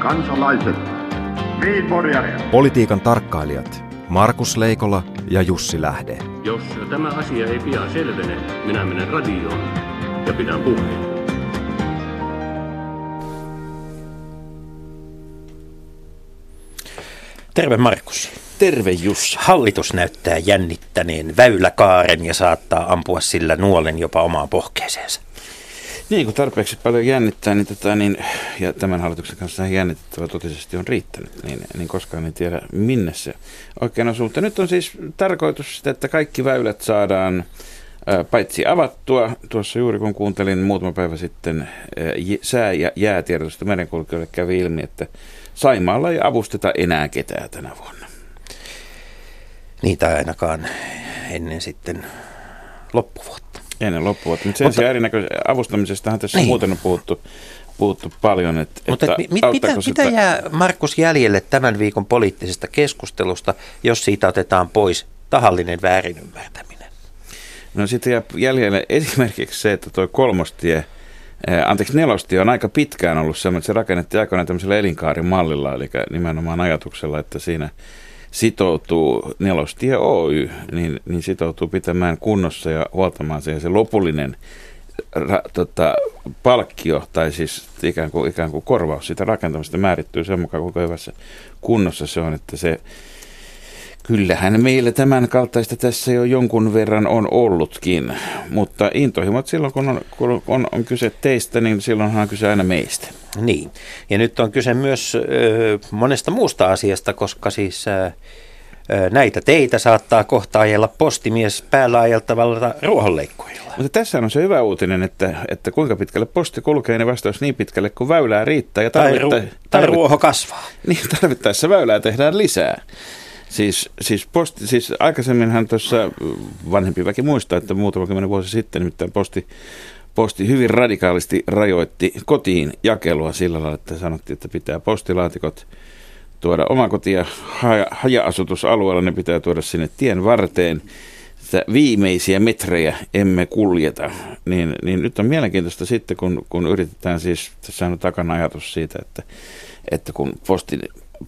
kansalaiset, Politiikan tarkkailijat Markus Leikola ja Jussi Lähde. Jos tämä asia ei pian selvene, minä menen radioon ja pidän puheen. Terve Markus. Terve Jussi. Hallitus näyttää jännittäneen väyläkaaren ja saattaa ampua sillä nuolen jopa omaan pohkeeseensa. Niin, kun tarpeeksi paljon jännittää, niin, tätä, niin ja tämän hallituksen kanssa jännittävä totisesti on riittänyt, niin, niin koskaan ei tiedä minne se oikein osuu. Mutta nyt on siis tarkoitus, että kaikki väylät saadaan paitsi avattua, tuossa juuri kun kuuntelin muutama päivä sitten sää- ja jäätiedotusta merenkulkijoille kävi ilmi, että Saimaalla ei avusteta enää ketään tänä vuonna. Niitä ainakaan ennen sitten loppuvuotta. Ennen loppuvuotta. Mutta sen Mutta, sijaan erinäköisestä avustamisestahan tässä niin. muuten on puhuttu, puhuttu paljon. Että, Mutta että, mit, mitä, sitä... mitä jää Markus jäljelle tämän viikon poliittisesta keskustelusta, jos siitä otetaan pois tahallinen väärinymmärtäminen? No sitten jää jäljelle esimerkiksi se, että tuo kolmostie, anteeksi nelostie on aika pitkään ollut semmoinen, että se rakennettiin aikoinaan tämmöisellä elinkaarimallilla, eli nimenomaan ajatuksella, että siinä sitoutuu Nelostie Oy, niin, niin sitoutuu pitämään kunnossa ja huoltamaan sen. Ja se lopullinen ra, tota, palkkio, tai siis ikään kuin, ikään kuin korvaus siitä rakentamista määrittyy sen mukaan, kuinka hyvässä kunnossa se on, että se Kyllähän meillä tämän kaltaista tässä jo jonkun verran on ollutkin, mutta intohimot silloin kun on, kun on, on kyse teistä, niin silloinhan on kyse aina meistä. Niin, ja nyt on kyse myös ö, monesta muusta asiasta, koska siis ö, näitä teitä saattaa kohta ajella postimies päällä ajeltavalla ruohonleikkurilla. Mutta tässä on se hyvä uutinen, että, että kuinka pitkälle posti kulkee, niin vastaus niin pitkälle kuin väylää riittää. Ja tarvitta, tai, ru- tai ruoho kasvaa. Niin, tarvittaessa väylää tehdään lisää. Siis, siis, posti, siis aikaisemminhan tuossa vanhempi väki muistaa, että muutama kymmenen vuosi sitten nimittäin posti, posti hyvin radikaalisti rajoitti kotiin jakelua sillä lailla, että sanottiin, että pitää postilaatikot tuoda omakotia haja-asutusalueella, ne pitää tuoda sinne tien varteen. Sitä viimeisiä metrejä emme kuljeta. Niin, niin nyt on mielenkiintoista sitten, kun, kun yritetään siis, tässä on takana ajatus siitä, että, että kun posti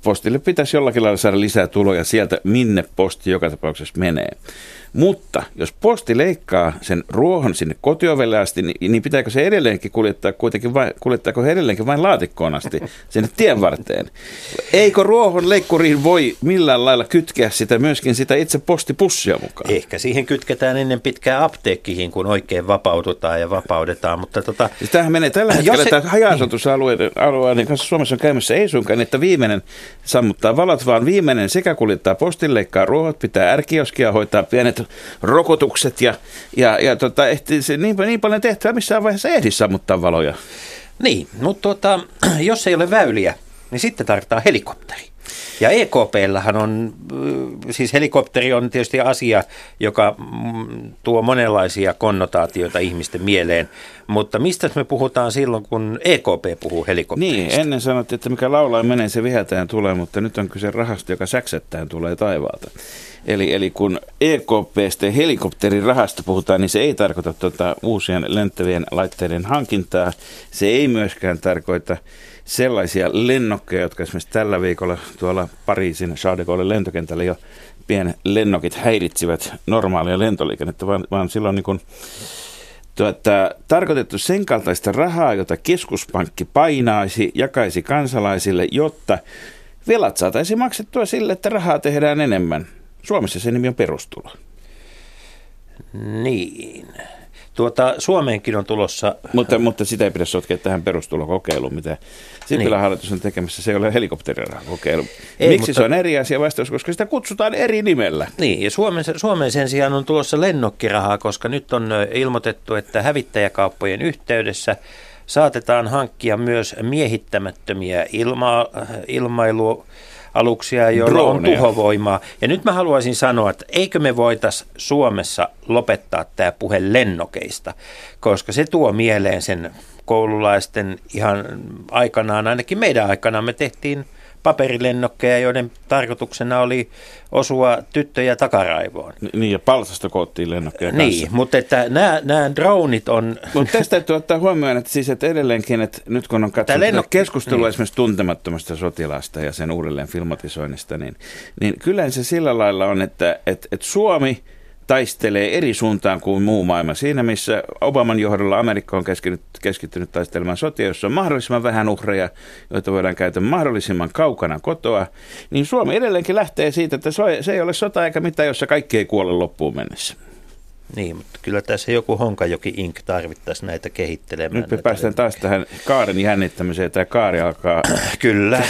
postille pitäisi jollakin lailla saada lisää tuloja sieltä, minne posti joka tapauksessa menee. Mutta jos posti leikkaa sen ruohon sinne kotiovelle asti, niin, niin pitääkö se edelleenkin kuljettaa kuitenkin vain, kuljettaako he edelleenkin vain laatikkoon asti sinne tien varteen? Eikö ruohon leikkuriin voi millään lailla kytkeä sitä myöskin sitä itse postipussia mukaan? Ehkä siihen kytketään ennen pitkää apteekkiin, kun oikein vapaututaan ja vapaudetaan. Mutta tota, tämähän menee tällä hetkellä, se, tämä haja-asutusalueiden alueiden kanssa Suomessa on käymässä ei suinkaan, että viimeinen sammuttaa valot, vaan viimeinen sekä kuljettaa leikkaa ruohot, pitää ärkioskia hoitaa pienet rokotukset ja, ja, ja tota, ehti se niin, niin paljon tehtävää missään vaiheessa ehdi sammuttaa valoja. Niin, mutta tota, jos ei ole väyliä, niin sitten tarvitaan helikopteri. Ja EKPllähän on, siis helikopteri on tietysti asia, joka tuo monenlaisia konnotaatioita ihmisten mieleen, mutta mistä me puhutaan silloin, kun EKP puhuu helikopterista? Niin, ennen sanottiin, että mikä laulaa menee, se viheltäen tulee, mutta nyt on kyse rahasta, joka säksettäen tulee taivaalta. Eli, eli kun EKPstä helikopterirahasta puhutaan, niin se ei tarkoita tuota uusien lentävien laitteiden hankintaa. Se ei myöskään tarkoita sellaisia lennokkeja, jotka esimerkiksi tällä viikolla tuolla Pariisin Charles lentokentällä jo pien lennokit häiritsivät normaalia lentoliikennettä, vaan, vaan silloin niin kuin, tuota, tarkoitettu sen kaltaista rahaa, jota keskuspankki painaisi, jakaisi kansalaisille, jotta velat saataisiin maksettua sille, että rahaa tehdään enemmän. Suomessa se nimi on perustulo. Niin. Tuota, Suomeenkin on tulossa... Mutta, mutta sitä ei pidä sotkea tähän perustulokokeiluun, mitä Sipilän niin. hallitus on tekemässä. Se ei ole helikopterirahakokeilu. Ei, Miksi mutta... se on eri asia vastaus? Koska sitä kutsutaan eri nimellä. Niin, ja Suomen, Suomeen sen sijaan on tulossa lennokkirahaa, koska nyt on ilmoitettu, että hävittäjäkauppojen yhteydessä saatetaan hankkia myös miehittämättömiä ilma, ilmailu aluksia, joilla Droneja. on tuhovoimaa. Ja nyt mä haluaisin sanoa, että eikö me voitaisiin Suomessa lopettaa tämä puhe lennokeista, koska se tuo mieleen sen koululaisten ihan aikanaan, ainakin meidän aikanaan me tehtiin paperilennokkeja, joiden tarkoituksena oli osua tyttöjä takaraivoon. Niin, ja palsasta koottiin lennokkeja kanssa. Niin, mutta että nämä, nämä dronit on... Mutta tästä täytyy ottaa huomioon, että, siis, että edelleenkin, että nyt kun on katsonut lennok... keskustelua niin. esimerkiksi tuntemattomasta sotilasta ja sen uudelleen filmatisoinnista, niin, niin kyllä se sillä lailla on, että, että, että Suomi – taistelee eri suuntaan kuin muu maailma. Siinä, missä Obaman johdolla Amerikka on keskittynyt, keskittynyt taistelemaan sotia, jossa on mahdollisimman vähän uhreja, joita voidaan käyttää mahdollisimman kaukana kotoa, niin Suomi edelleenkin lähtee siitä, että se ei ole sota eikä mitään, jossa kaikki ei kuole loppuun mennessä. Niin, mutta kyllä tässä joku Honkajoki Inc. tarvittaisi näitä kehittelemään. Nyt me päästään taas tähän kaaren jännittämiseen. Tämä kaari alkaa kyllä.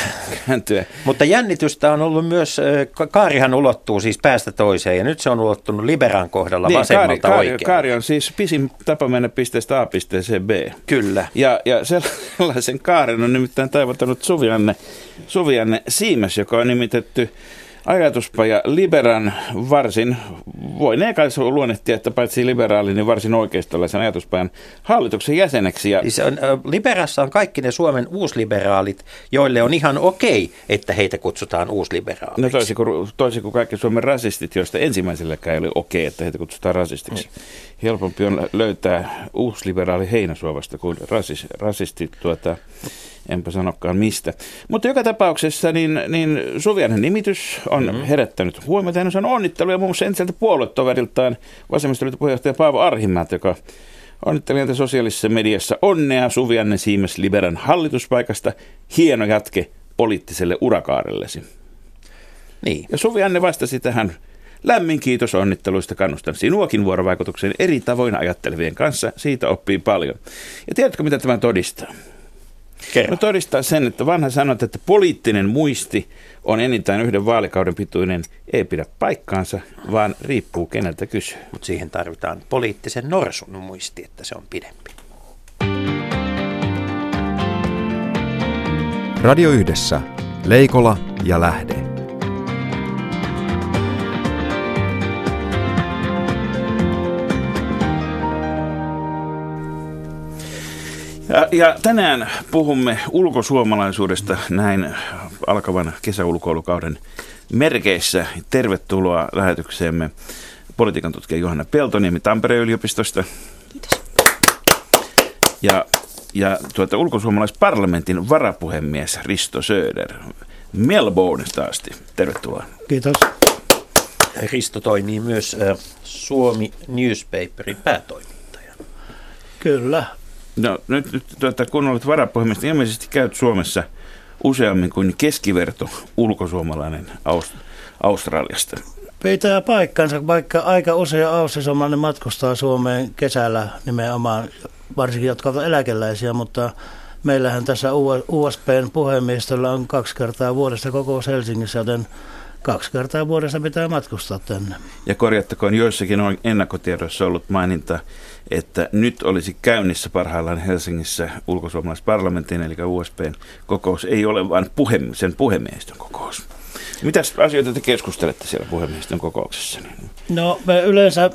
kääntyä. Mutta jännitystä on ollut myös, kaarihan ulottuu siis päästä toiseen ja nyt se on ulottunut Liberan kohdalla niin, vasemmalta kaari, oikein. Kaari on siis pisin tapa mennä pisteestä A pisteeseen B. Kyllä. Ja, ja sellaisen kaaren on nimittäin taivottanut Suvianne, Suvianne Siimes, joka on nimitetty ajatuspaja Liberan varsin, voi kai luonnehtia, että paitsi liberaali, niin varsin oikeistolaisen ajatuspajan hallituksen jäseneksi. Ja... Siis on, Liberassa on kaikki ne Suomen uusliberaalit, joille on ihan okei, että heitä kutsutaan uusliberaaliksi. No toisin kuin, toisin kuin kaikki Suomen rasistit, joista ensimmäisellekään ei ole okei, että heitä kutsutaan rasistiksi. Mm. Helpompi on löytää uusliberaali heinäsuovasta kuin rasis, rasistit tuota, enpä sanokaan mistä. Mutta joka tapauksessa niin, niin Suvianen nimitys on mm-hmm. herättänyt huomiota. Hän on onnitteluja muun muassa entiseltä puoluetoveriltaan vasemmistoliiton puheenjohtaja Paavo Arhimäät, joka onnitteli häntä sosiaalisessa mediassa onnea Suvianen Siimes Liberan hallituspaikasta. Hieno jatke poliittiselle urakaarellesi. Niin. Ja Suvianne vastasi tähän Lämmin kiitos onnitteluista, kannustan sinuakin vuorovaikutukseen eri tavoin ajattelevien kanssa, siitä oppii paljon. Ja tiedätkö mitä tämä todistaa? Kerro. No todistaa sen, että vanha sanot, että poliittinen muisti on enintään yhden vaalikauden pituinen, ei pidä paikkaansa, vaan riippuu keneltä kysyy. Mutta siihen tarvitaan poliittisen norsun muisti, että se on pidempi. Radio Yhdessä. Leikola ja Lähde. Ja, ja tänään puhumme ulkosuomalaisuudesta näin alkavan kesäulkoilukauden merkeissä. Tervetuloa lähetykseemme politiikan tutkija Johanna Peltoniemi Tampereen yliopistosta. Kiitos. Ja, ja tuota, ulkosuomalaisparlamentin varapuhemies Risto Söder Melbourneista asti. Tervetuloa. Kiitos. Risto toimii myös Suomi Newspaperin päätoimittaja. Kyllä, No nyt, nyt tuota, kun olet varapuhemies, niin ilmeisesti käyt Suomessa useammin kuin keskiverto ulkosuomalainen Aust- Australiasta. Pitää paikkansa, vaikka aika usea aussisomalainen matkustaa Suomeen kesällä nimenomaan, varsinkin jotka ovat eläkeläisiä, mutta meillähän tässä USPn puhemiehistöllä on kaksi kertaa vuodesta kokous Helsingissä, joten kaksi kertaa vuodessa pitää matkustaa tänne. Ja korjattakoon, joissakin on ennakkotiedoissa ollut maininta, että nyt olisi käynnissä parhaillaan Helsingissä ulkosuomalaisparlamentin, eli USPn kokous, ei ole vain puhe, sen puhemiehistön kokous. Mitäs asioita te keskustelette siellä puhemiehistön kokouksessa? No me yleensä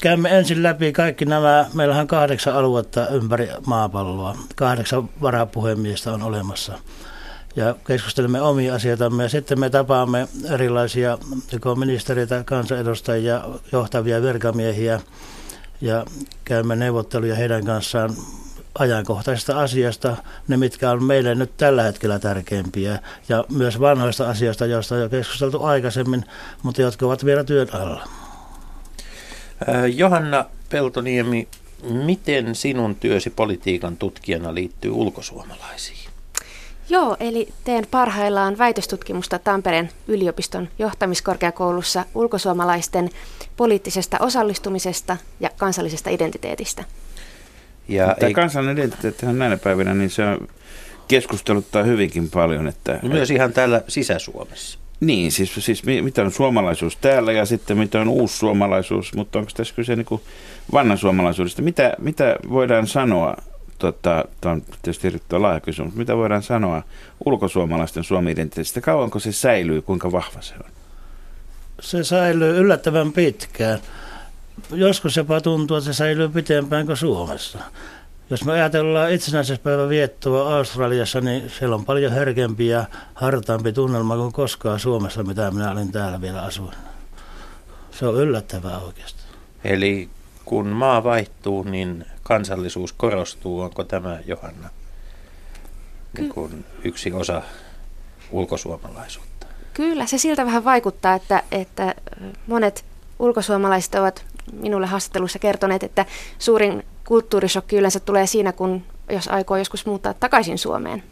käymme ensin läpi kaikki nämä, meillähän on kahdeksan aluetta ympäri maapalloa, kahdeksan varapuhemiestä on olemassa. Ja keskustelemme omia asioitamme. Ja sitten me tapaamme erilaisia joko ministeriöitä, kansanedustajia, johtavia virkamiehiä ja käymme neuvotteluja heidän kanssaan ajankohtaisesta asiasta, ne mitkä on meille nyt tällä hetkellä tärkeimpiä ja myös vanhoista asioista, joista on jo keskusteltu aikaisemmin, mutta jotka ovat vielä työn alla. Johanna Peltoniemi, miten sinun työsi politiikan tutkijana liittyy ulkosuomalaisiin? Joo, eli teen parhaillaan väitöstutkimusta Tampereen yliopiston johtamiskorkeakoulussa ulkosuomalaisten poliittisesta osallistumisesta ja kansallisesta identiteetistä. Ja Tämä ei... kansallinen identiteetti on näinä päivinä, niin se on keskusteluttaa hyvinkin paljon. Että, no myös ihan täällä sisä-Suomessa. Niin, siis, siis mitä on suomalaisuus täällä ja sitten mitä on uusi suomalaisuus, mutta onko tässä kyse niin vanhan suomalaisuudesta? Mitä, mitä voidaan sanoa tota, tämä on tietysti erittäin laaja kysymys, mitä voidaan sanoa ulkosuomalaisten suomi-identiteetistä? Kauanko se säilyy, kuinka vahva se on? Se säilyy yllättävän pitkään. Joskus jopa tuntuu, että se säilyy pitempään kuin Suomessa. Jos me ajatellaan itsenäisyyspäivän viettoa Australiassa, niin siellä on paljon herkempi ja hartaampi tunnelma kuin koskaan Suomessa, mitä minä olin täällä vielä asuin. Se on yllättävää oikeastaan. Eli kun maa vaihtuu, niin kansallisuus korostuu. Onko tämä, Johanna, niin kuin yksi osa ulkosuomalaisuutta? Kyllä, se siltä vähän vaikuttaa, että, että monet ulkosuomalaiset ovat minulle haastattelussa kertoneet, että suurin kulttuurishokki yleensä tulee siinä, kun jos aikoo joskus muuttaa takaisin Suomeen.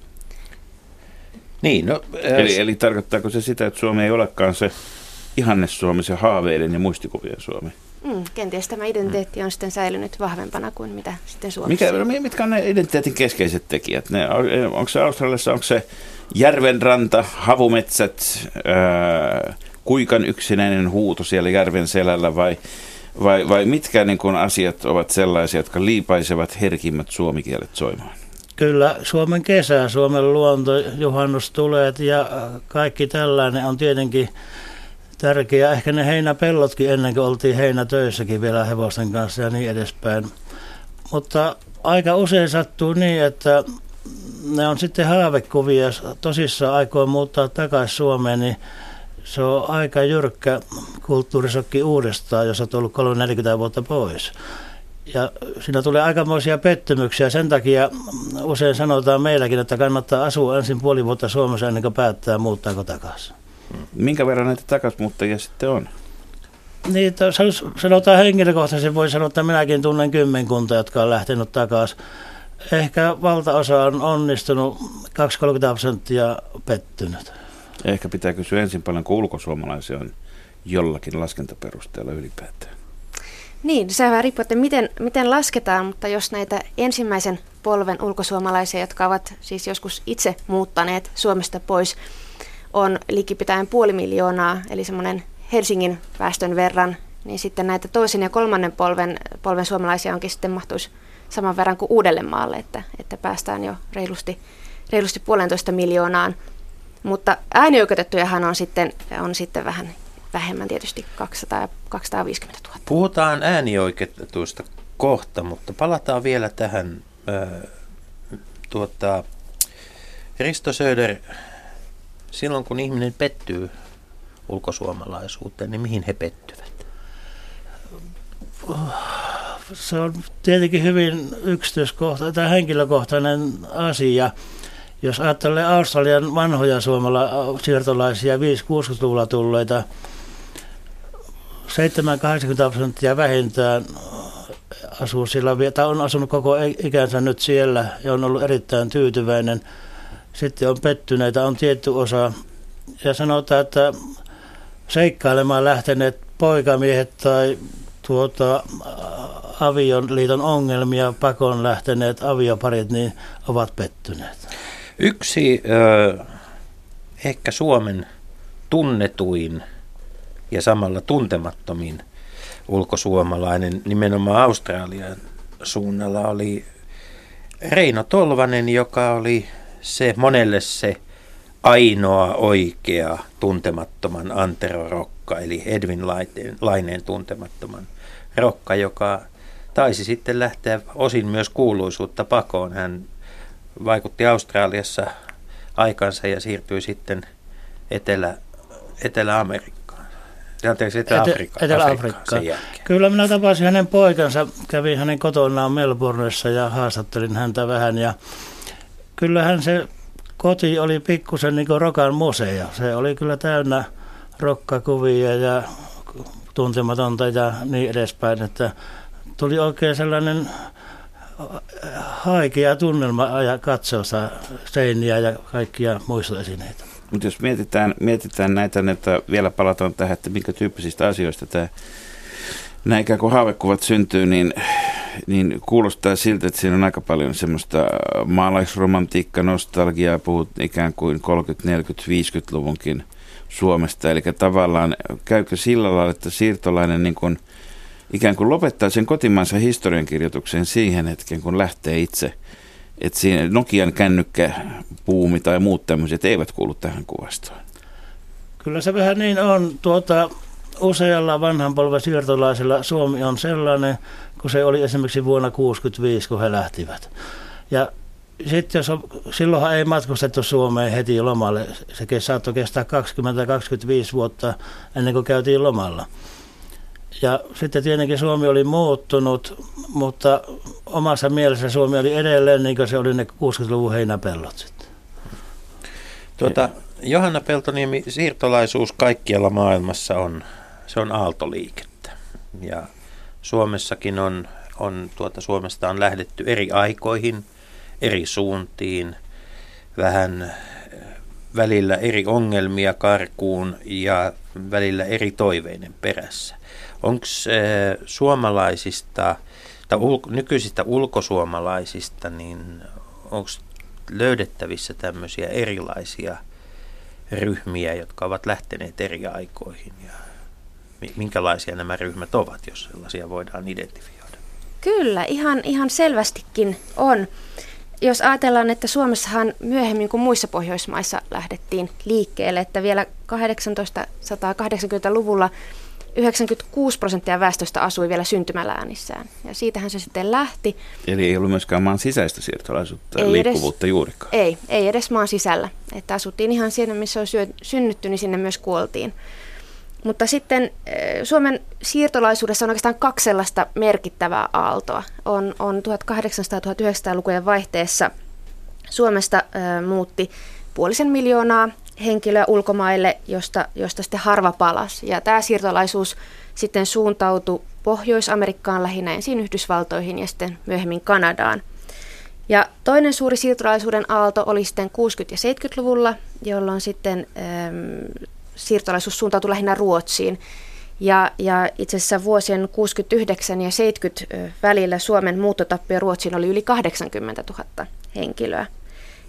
Niin, no, eli, eli tarkoittaako se sitä, että Suomi ei olekaan se ihanne Suomi, se haaveiden ja muistikuvien Suomi? Mm, kenties tämä identiteetti on sitten säilynyt vahvempana kuin mitä sitten Suomessa. Mikä, mitkä on ne identiteetin keskeiset tekijät? Ne, onko se Australiassa, onko se järvenranta, havumetsät, ää, kuikan yksinäinen huuto siellä järven selällä vai, vai, vai mitkä niin kun asiat ovat sellaisia, jotka liipaisevat herkimmät suomikielet soimaan? Kyllä, Suomen kesä, Suomen luonto, juhannustuleet ja kaikki tällainen on tietenkin tärkeää. Ehkä ne heinäpellotkin ennen kuin oltiin heinätöissäkin vielä hevosten kanssa ja niin edespäin. Mutta aika usein sattuu niin, että ne on sitten haavekuvia. Tosissaan aikoin muuttaa takaisin Suomeen, niin se on aika jyrkkä kulttuurisokki uudestaan, jos olet ollut 30-40 vuotta pois. Ja siinä tulee aikamoisia pettymyksiä. Sen takia usein sanotaan meilläkin, että kannattaa asua ensin puoli vuotta Suomessa ennen kuin päättää muuttaako takaisin. Minkä verran näitä takasmuuttajia sitten on? Niin, sanotaan henkilökohtaisesti, voi sanoa, että minäkin tunnen kymmenkunta, jotka on lähtenyt takaisin. Ehkä valtaosa on onnistunut, 2-30 prosenttia pettynyt. Ehkä pitää kysyä ensin paljon, kun ulkosuomalaisia on jollakin laskentaperusteella ylipäätään. Niin, se vähän riippuu, että miten, miten lasketaan, mutta jos näitä ensimmäisen polven ulkosuomalaisia, jotka ovat siis joskus itse muuttaneet Suomesta pois, on likipitäen puoli miljoonaa, eli semmoinen Helsingin väestön verran, niin sitten näitä toisen ja kolmannen polven, polven suomalaisia onkin sitten mahtuisi saman verran kuin Uudellemaalle, että, että päästään jo reilusti, reilusti puolentoista miljoonaan. Mutta äänioikeutettujahan on sitten, on sitten vähän vähemmän tietysti 200 250 000. Puhutaan äänioikeutetuista kohta, mutta palataan vielä tähän. Äh, tuota, Risto Söder silloin kun ihminen pettyy ulkosuomalaisuuteen, niin mihin he pettyvät? Se on tietenkin hyvin yksityiskohtainen tai henkilökohtainen asia. Jos ajattelee Australian vanhoja suomala siirtolaisia 5-60-luvulla tulleita, 7-80 prosenttia vähintään asuu sillä, tai on asunut koko ikänsä nyt siellä ja on ollut erittäin tyytyväinen – sitten on pettyneitä, on tietty osa. Ja sanotaan, että seikkailemaan lähteneet poikamiehet tai tuota, avioliiton ongelmia pakon lähteneet avioparit niin ovat pettyneet. Yksi äh, ehkä Suomen tunnetuin ja samalla tuntemattomin ulkosuomalainen nimenomaan Australian suunnalla oli Reino Tolvanen, joka oli se monelle se ainoa oikea tuntemattoman Antero Rokka, eli Edwin Laineen tuntemattoman Rokka, joka taisi sitten lähteä osin myös kuuluisuutta pakoon. Hän vaikutti Australiassa aikansa ja siirtyi sitten Etelä, Etelä-Amerikkaan. Anteeksi, Etelä-Afrikkaan. Etelä-Afrikkaan. Kyllä minä tapasin hänen poikansa, kävin hänen kotonaan Melbourneissa ja haastattelin häntä vähän ja kyllähän se koti oli pikkusen niin kuin rokan museo. Se oli kyllä täynnä rokkakuvia ja tuntematonta ja niin edespäin, että tuli oikein sellainen haikea tunnelma ja katsoa seiniä ja kaikkia muistoesineitä. Mutta jos mietitään, mietitään näitä, että vielä palataan tähän, että minkä tyyppisistä asioista tämä nämä ikään kuin haavekuvat syntyy, niin, niin kuulostaa siltä, että siinä on aika paljon semmoista maalaisromantiikka, nostalgiaa, puhut ikään kuin 30-, 40-, 50-luvunkin Suomesta. Eli tavallaan käykö sillä lailla, että siirtolainen niin kuin, ikään kuin lopettaa sen kotimaansa historiankirjoituksen siihen hetken, kun lähtee itse. Että siinä Nokian kännykkä, puumi tai muut tämmöiset eivät kuulu tähän kuvastoon. Kyllä se vähän niin on. Tuota, usealla vanhan polven siirtolaisella Suomi on sellainen kun se oli esimerkiksi vuonna 1965, kun he lähtivät. Ja sitten jos on, silloinhan ei matkustettu Suomeen heti lomalle. Se saattoi kestää 20-25 vuotta ennen kuin käytiin lomalla. Ja sitten tietenkin Suomi oli muuttunut, mutta omassa mielessä Suomi oli edelleen niin kuin se oli ne 60-luvun heinäpellot sitten. Tuota, Johanna Peltoniemi, siirtolaisuus kaikkialla maailmassa on, se on aaltoliikettä. Ja Suomessakin on, on tuota, Suomesta on lähdetty eri aikoihin, eri suuntiin, vähän välillä eri ongelmia karkuun ja välillä eri toiveiden perässä. Onko äh, suomalaisista tai ul- nykyisistä ulkosuomalaisista, niin onko löydettävissä tämmöisiä erilaisia ryhmiä, jotka ovat lähteneet eri aikoihin ja minkälaisia nämä ryhmät ovat, jos sellaisia voidaan identifioida? Kyllä, ihan, ihan selvästikin on. Jos ajatellaan, että Suomessahan myöhemmin kuin muissa Pohjoismaissa lähdettiin liikkeelle, että vielä 1880-luvulla 96 prosenttia väestöstä asui vielä syntymäläänissään. Ja siitähän se sitten lähti. Eli ei ollut myöskään maan sisäistä siirtolaisuutta ei liikkuvuutta edes, juurikaan. Ei, ei edes maan sisällä. Että asuttiin ihan siinä, missä on syö, synnytty, niin sinne myös kuoltiin. Mutta sitten eh, Suomen siirtolaisuudessa on oikeastaan kaksi sellaista merkittävää aaltoa. On, on 1800-1900-lukujen vaihteessa Suomesta äh, muutti puolisen miljoonaa henkilöä ulkomaille, josta, josta sitten harva palasi. Ja tämä siirtolaisuus sitten suuntautui Pohjois-Amerikkaan lähinnä ensin Yhdysvaltoihin ja sitten myöhemmin Kanadaan. Ja toinen suuri siirtolaisuuden aalto oli sitten 60- ja 70-luvulla, jolloin sitten ähm, siirtolaisuus suuntautui lähinnä Ruotsiin. Ja, ja itse asiassa vuosien 69 ja 70 välillä Suomen muuttotappio Ruotsiin oli yli 80 000 henkilöä.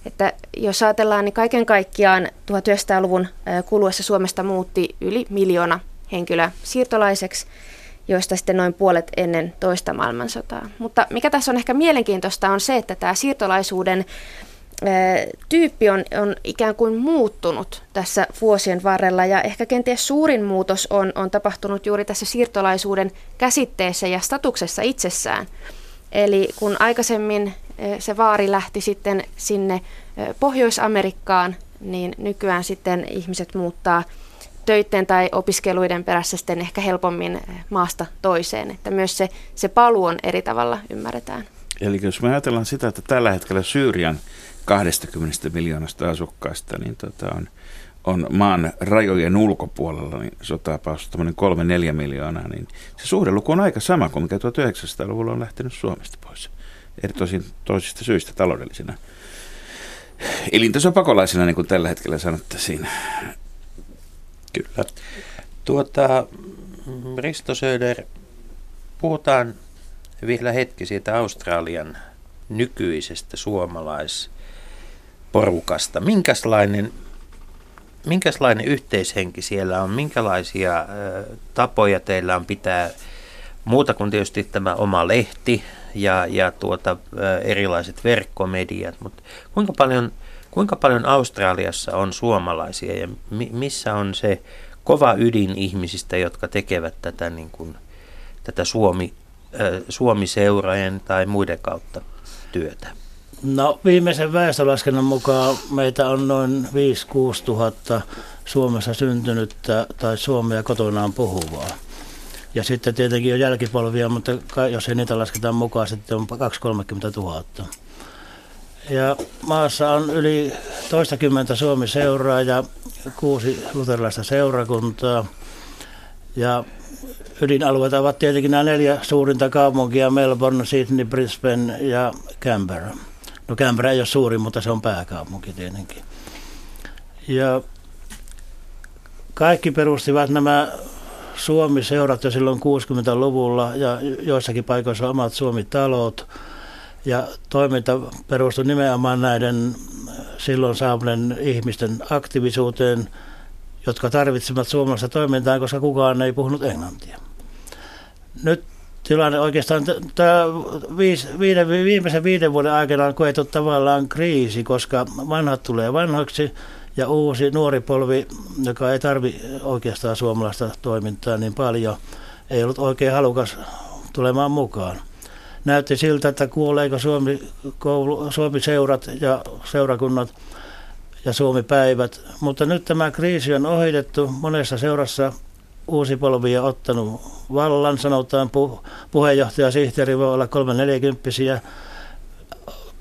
Että jos ajatellaan, niin kaiken kaikkiaan 1900-luvun kuluessa Suomesta muutti yli miljoona henkilöä siirtolaiseksi, joista sitten noin puolet ennen toista maailmansotaa. Mutta mikä tässä on ehkä mielenkiintoista on se, että tämä siirtolaisuuden tyyppi on, on ikään kuin muuttunut tässä vuosien varrella ja ehkä kenties suurin muutos on, on tapahtunut juuri tässä siirtolaisuuden käsitteessä ja statuksessa itsessään. Eli kun aikaisemmin se vaari lähti sitten sinne Pohjois-Amerikkaan, niin nykyään sitten ihmiset muuttaa töiden tai opiskeluiden perässä sitten ehkä helpommin maasta toiseen, että myös se, se paluu on eri tavalla ymmärretään. Eli jos me ajatellaan sitä, että tällä hetkellä Syyrian 20 miljoonasta asukkaasta niin tota on, on maan rajojen ulkopuolella niin sotaa tämmöinen 3-4 miljoonaa, niin se suhdeluku on aika sama kuin mikä 1900-luvulla on lähtenyt Suomesta pois. Eri tosin toisista syistä taloudellisina elintasopakolaisina, niin kuin tällä hetkellä sanottaisiin. Kyllä. Tuota, Risto Söder, puhutaan vielä hetki siitä Australian nykyisestä suomalaisporukasta. Minkälainen, minkälainen yhteishenki siellä on? Minkälaisia tapoja teillä on pitää muuta kuin tietysti tämä oma lehti ja, ja tuota, erilaiset verkkomediat, mutta kuinka paljon, kuinka paljon Australiassa on suomalaisia ja mi, missä on se kova ydin ihmisistä, jotka tekevät tätä, niin kuin, tätä Suomi, Suomi-seuraajien tai muiden kautta työtä? No viimeisen väestölaskennan mukaan meitä on noin 5-6 tuhatta Suomessa syntynyttä tai suomea kotonaan puhuvaa. Ja sitten tietenkin on jälkipolvia, mutta jos ei niitä lasketaan mukaan, sitten on 2-30 000. Ja maassa on yli toistakymmentä Suomi-seuraa ja kuusi luterilaista seurakuntaa. Ja ydinalueita ovat tietenkin nämä neljä suurinta kaupunkia, Melbourne, Sydney, Brisbane ja Canberra. No Canberra ei ole suuri, mutta se on pääkaupunki tietenkin. Ja kaikki perustivat nämä Suomi seurattu silloin 60-luvulla ja joissakin paikoissa omat Suomi-talot. Ja toiminta perustui nimenomaan näiden silloin saapuneiden ihmisten aktiivisuuteen, jotka tarvitsevat suomalaista toimintaa, koska kukaan ei puhunut englantia. Nyt tilanne oikeastaan tämä viiden, viimeisen viiden vuoden aikana on koettu tavallaan kriisi, koska vanhat tulee vanhoiksi ja uusi nuori polvi, joka ei tarvi oikeastaan suomalaista toimintaa niin paljon, ei ollut oikein halukas tulemaan mukaan. Näytti siltä, että kuoleeko Suomi, koulu, Suomi-seurat ja seurakunnat ja Suomi-päivät. Mutta nyt tämä kriisi on ohitettu. Monessa seurassa uusi polvi on ottanut vallan, sanotaan pu, puheenjohtaja sihteeri voi olla 340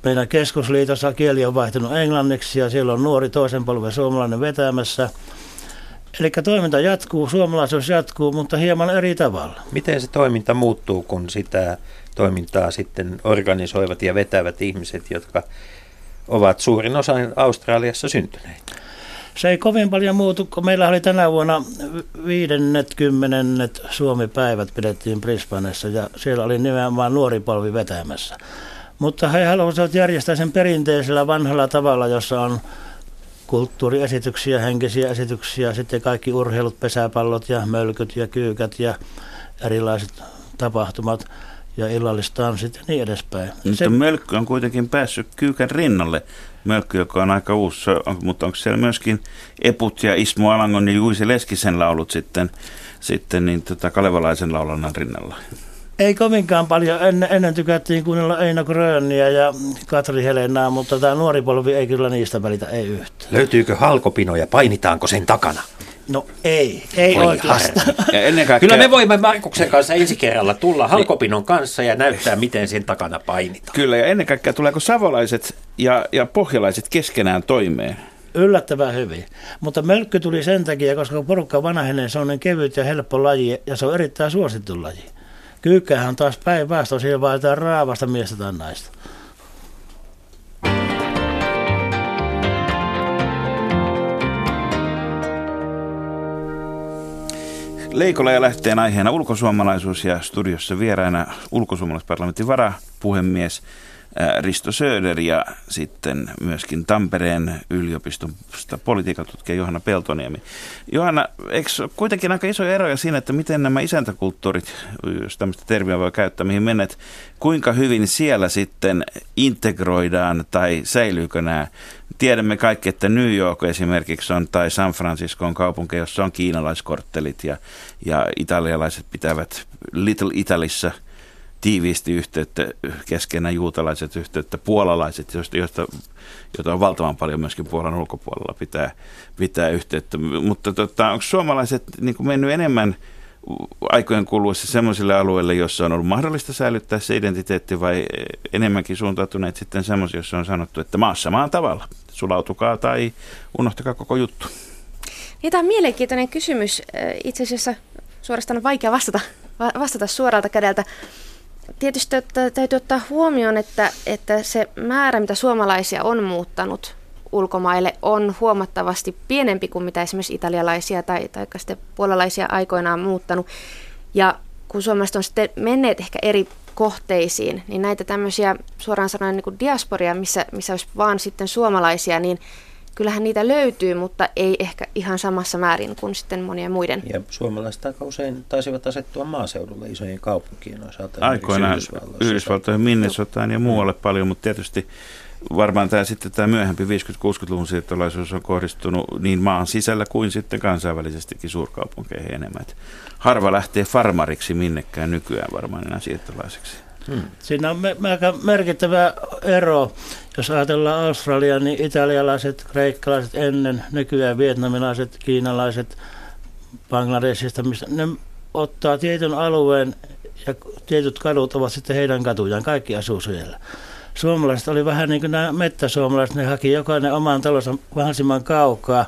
meidän keskusliitossa kieli on vaihtunut englanniksi ja siellä on nuori toisen polven suomalainen vetämässä. Eli toiminta jatkuu, suomalaisuus jatkuu, mutta hieman eri tavalla. Miten se toiminta muuttuu, kun sitä toimintaa sitten organisoivat ja vetävät ihmiset, jotka ovat suurin osa Australiassa syntyneitä? Se ei kovin paljon muutu, kun meillä oli tänä vuonna viidennet, kymmenennet Suomi-päivät pidettiin Brisbaneissa ja siellä oli nimenomaan nuori polvi vetämässä. Mutta he haluaisivat järjestää sen perinteisellä vanhalla tavalla, jossa on kulttuuriesityksiä, henkisiä esityksiä, sitten kaikki urheilut, pesäpallot ja mölkyt ja kyykät ja erilaiset tapahtumat ja illallista sitten niin edespäin. Mutta se, mölkky on kuitenkin päässyt kyykän rinnalle. Mölkky, joka on aika uusi, mutta onko siellä myöskin Eput ja Ismo Alangon ja Juisi Leskisen laulut sitten, sitten niin tota Kalevalaisen laulannan rinnalla? Ei kovinkaan paljon. Ennen, ennen tykättiin kuunnella Eino Gröniä ja Katri Helenaa, mutta tämä nuori polvi ei kyllä niistä välitä, ei yhtään. Löytyykö halkopino ja painitaanko sen takana? No ei, ei Voi oikeastaan. Ja ennen kaikkea... Kyllä me voimme Markuksen kanssa ensi kerralla tulla halkopinon kanssa ja näyttää, miten sen takana painitaan. Kyllä, ja ennen kaikkea tuleeko savolaiset ja, ja pohjalaiset keskenään toimeen? Yllättävän hyvin. Mutta mölkky tuli sen takia, koska porukka vanhenee, se on kevyt ja helppo laji ja se on erittäin suosittu laji. Kyykkähän on taas päinvastoin, siellä vaaditaan raavasta miestä tai naista. Leikola ja lähteen aiheena ulkosuomalaisuus ja studiossa vieraana ulkosuomalaisparlamentin varapuhemies Risto Söder ja sitten myöskin Tampereen yliopiston politiikan tutkija Johanna Peltoniemi. Johanna, eikö kuitenkin aika isoja eroja siinä, että miten nämä isäntäkulttuurit, jos tämmöistä termiä voi käyttää, mihin menet, kuinka hyvin siellä sitten integroidaan tai säilyykö nämä? Tiedämme kaikki, että New York esimerkiksi on, tai San Francisco on kaupunki, jossa on kiinalaiskorttelit ja, ja italialaiset pitävät Little Italissa – tiiviisti yhteyttä keskenään juutalaiset yhteyttä, puolalaiset, joista, joita on valtavan paljon myöskin Puolan ulkopuolella pitää, pitää yhteyttä. Mutta tota, onko suomalaiset niin mennyt enemmän aikojen kuluessa sellaisille alueille, jossa on ollut mahdollista säilyttää se identiteetti vai enemmänkin suuntautuneet sitten semmoisia, joissa on sanottu, että maassa maan tavalla, sulautukaa tai unohtakaa koko juttu? Niin, tämä on mielenkiintoinen kysymys. Itse asiassa suorastaan vaikea vastata, vastata suoralta kädeltä tietysti että täytyy ottaa huomioon, että, että se määrä, mitä suomalaisia on muuttanut ulkomaille, on huomattavasti pienempi kuin mitä esimerkiksi italialaisia tai, tai sitten puolalaisia aikoinaan muuttanut. Ja kun suomalaiset on sitten menneet ehkä eri kohteisiin, niin näitä tämmöisiä suoraan sanoen niin kuin diasporia, missä, missä olisi vaan sitten suomalaisia, niin kyllähän niitä löytyy, mutta ei ehkä ihan samassa määrin kuin sitten monien muiden. Ja suomalaiset aika usein taisivat asettua maaseudulle isojen kaupunkien osalta. Aikoinaan Yhdysvaltoihin, Minnesotaan ja muualle mm. paljon, mutta tietysti varmaan tämä sitten tämä myöhempi 50-60-luvun siirtolaisuus on kohdistunut niin maan sisällä kuin sitten kansainvälisestikin suurkaupunkeihin enemmän. Että harva lähtee farmariksi minnekään nykyään varmaan enää siirtolaiseksi. Hmm. Siinä on aika merkittävä ero. Jos ajatellaan Australia, niin italialaiset, kreikkalaiset ennen, nykyään vietnamilaiset, kiinalaiset, Bangladesista, mistä ne ottaa tietyn alueen ja tietyt kadut ovat sitten heidän katujaan. Kaikki asuu siellä. Suomalaiset oli vähän niin kuin nämä mettäsuomalaiset, ne haki jokainen oman talonsa mahdollisimman kaukaa.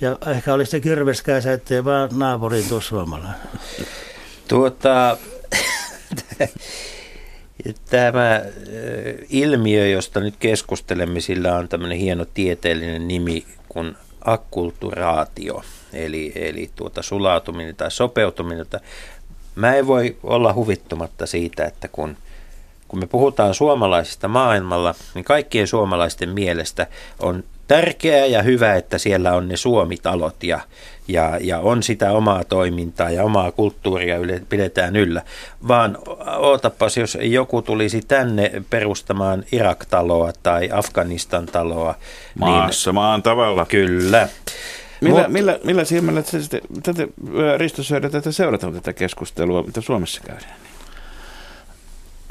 Ja ehkä oli sitten kirveskäisä, ettei vaan naapuriin tuo suomalainen. Tuota, Tämä ilmiö, josta nyt keskustelemme, sillä on tämmöinen hieno tieteellinen nimi kuin akkulturaatio, eli, eli tuota sulautuminen tai sopeutuminen. Mä en voi olla huvittumatta siitä, että kun, kun me puhutaan suomalaisista maailmalla, niin kaikkien suomalaisten mielestä on tärkeää ja hyvä, että siellä on ne suomitalot ja, ja, ja on sitä omaa toimintaa ja omaa kulttuuria yle, pidetään yllä. Vaan ootapas, jos joku tulisi tänne perustamaan Irak-taloa tai Afganistan-taloa. Niin Maassa niin, maan tavalla. Kyllä. Millä, Mut, millä, millä silmällä te, te, te Risto Söder, tätä seurataan tätä keskustelua, mitä Suomessa käydään?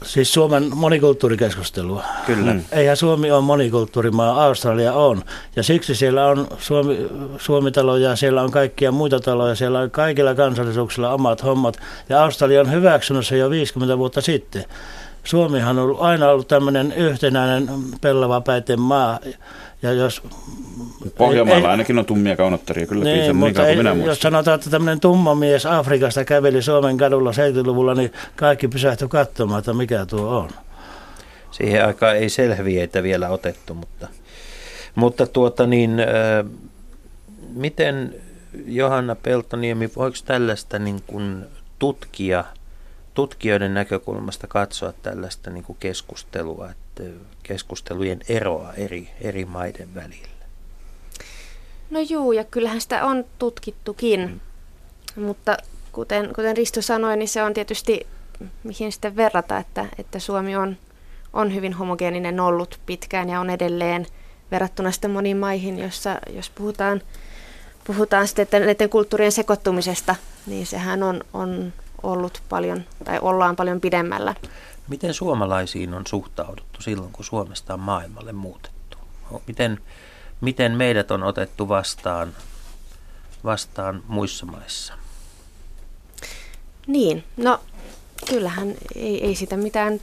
Siis Suomen monikulttuurikeskustelua. Kyllä. Mm. Eihän Suomi ole monikulttuurimaa, Australia on. Ja siksi siellä on Suomi, Suomi-taloja, siellä on kaikkia muita taloja, siellä on kaikilla kansallisuuksilla omat hommat. Ja Australia on hyväksynyt se jo 50 vuotta sitten. Suomihan on aina ollut tämmöinen yhtenäinen pellava päiten maa. Ja jos, Pohjanmaalla ei, ainakin on tummia kaunottaria, kyllä niin, niin mutta ei, minä jos sanotaan, että tämmöinen tumma mies Afrikasta käveli Suomen kadulla 70-luvulla, niin kaikki pysähtyi katsomaan, että mikä tuo on. Siihen aikaan ei selviöitä vielä otettu, mutta, mutta tuota niin, äh, miten Johanna Peltoniemi, voiko tällaista niin kuin tutkia, tutkijoiden näkökulmasta katsoa tällaista niin kuin keskustelua, että keskustelujen eroa eri, eri maiden välillä? No juu, ja kyllähän sitä on tutkittukin, mm. mutta kuten, kuten Risto sanoi, niin se on tietysti mihin sitten verrata, että, että Suomi on, on hyvin homogeeninen ollut pitkään ja on edelleen verrattuna sitten moniin maihin, jossa jos puhutaan, puhutaan sitten että näiden kulttuurien sekoittumisesta, niin sehän on, on ollut paljon tai ollaan paljon pidemmällä. Miten suomalaisiin on suhtauduttu silloin, kun Suomesta on maailmalle muutettu? Miten, miten meidät on otettu vastaan, vastaan muissa maissa? Niin, no kyllähän ei, ei sitä mitään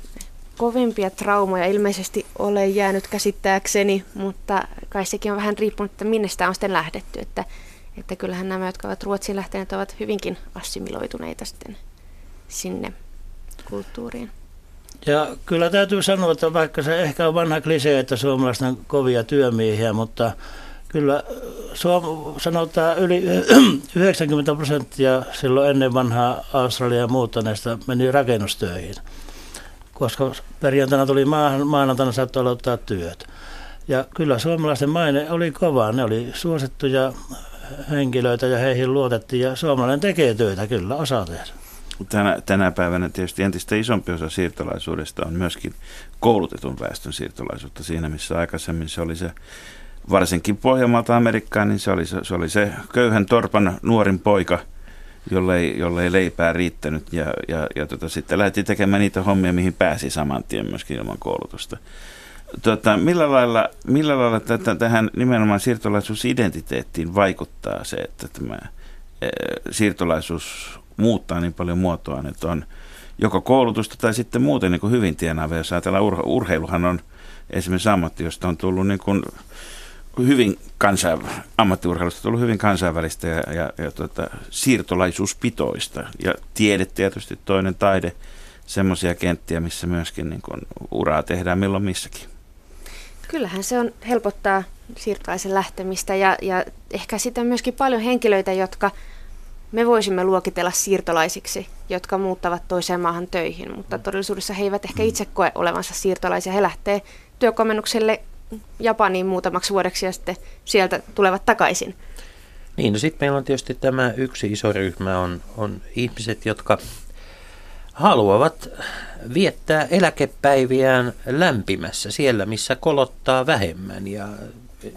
kovimpia traumoja ilmeisesti ole jäänyt käsittääkseni, mutta kai sekin on vähän riippunut, että minne sitä on sitten lähdetty. Että, että kyllähän nämä, jotka ovat Ruotsiin lähteneet, ovat hyvinkin assimiloituneita sitten sinne kulttuuriin. Ja kyllä täytyy sanoa, että vaikka se ehkä on vanha klisee, että suomalaiset on kovia työmiehiä, mutta kyllä Suom- sanotaan yli 90 prosenttia silloin ennen vanhaa Australia ja muuttaneista meni rakennustöihin. Koska perjantaina tuli maahan, maanantaina saattoi aloittaa työt. Ja kyllä suomalaisten maine oli kova. Ne oli suosittuja henkilöitä ja heihin luotettiin ja suomalainen tekee töitä, kyllä osaa tehdä tänä, tänä päivänä tietysti entistä isompi osa siirtolaisuudesta on myöskin koulutetun väestön siirtolaisuutta siinä, missä aikaisemmin se oli se varsinkin Pohjanmaalta Amerikkaan, niin se oli se, se, oli se köyhän torpan nuorin poika, jolle ei, jolle ei leipää riittänyt ja, ja, ja tota, sitten lähti tekemään niitä hommia, mihin pääsi saman tien myöskin ilman koulutusta. Tota, millä lailla, millä lailla tätä, tähän nimenomaan siirtolaisuusidentiteettiin vaikuttaa se, että tämä e, siirtolaisuus muuttaa niin paljon muotoaan, että on joko koulutusta tai sitten muuten niin kuin hyvin tienaavia. Jos ajatellaan ur- urheiluhan on esimerkiksi ammatti, josta on tullut niin kuin hyvin kansainv- ammattiurheilusta tullut hyvin kansainvälistä ja, ja, ja tuota, siirtolaisuuspitoista. Ja tiede tietysti toinen taide, semmoisia kenttiä, missä myöskin niin kuin uraa tehdään milloin missäkin. Kyllähän se on helpottaa siirtolaisen lähtemistä ja, ja ehkä sitten myöskin paljon henkilöitä, jotka me voisimme luokitella siirtolaisiksi, jotka muuttavat toiseen maahan töihin, mutta mm. todellisuudessa he eivät ehkä mm. itse koe olevansa siirtolaisia. He lähtee työkomennukselle Japaniin muutamaksi vuodeksi ja sitten sieltä tulevat takaisin. Niin, no sitten meillä on tietysti tämä yksi iso ryhmä on, on ihmiset, jotka haluavat viettää eläkepäiviään lämpimässä siellä, missä kolottaa vähemmän. Ja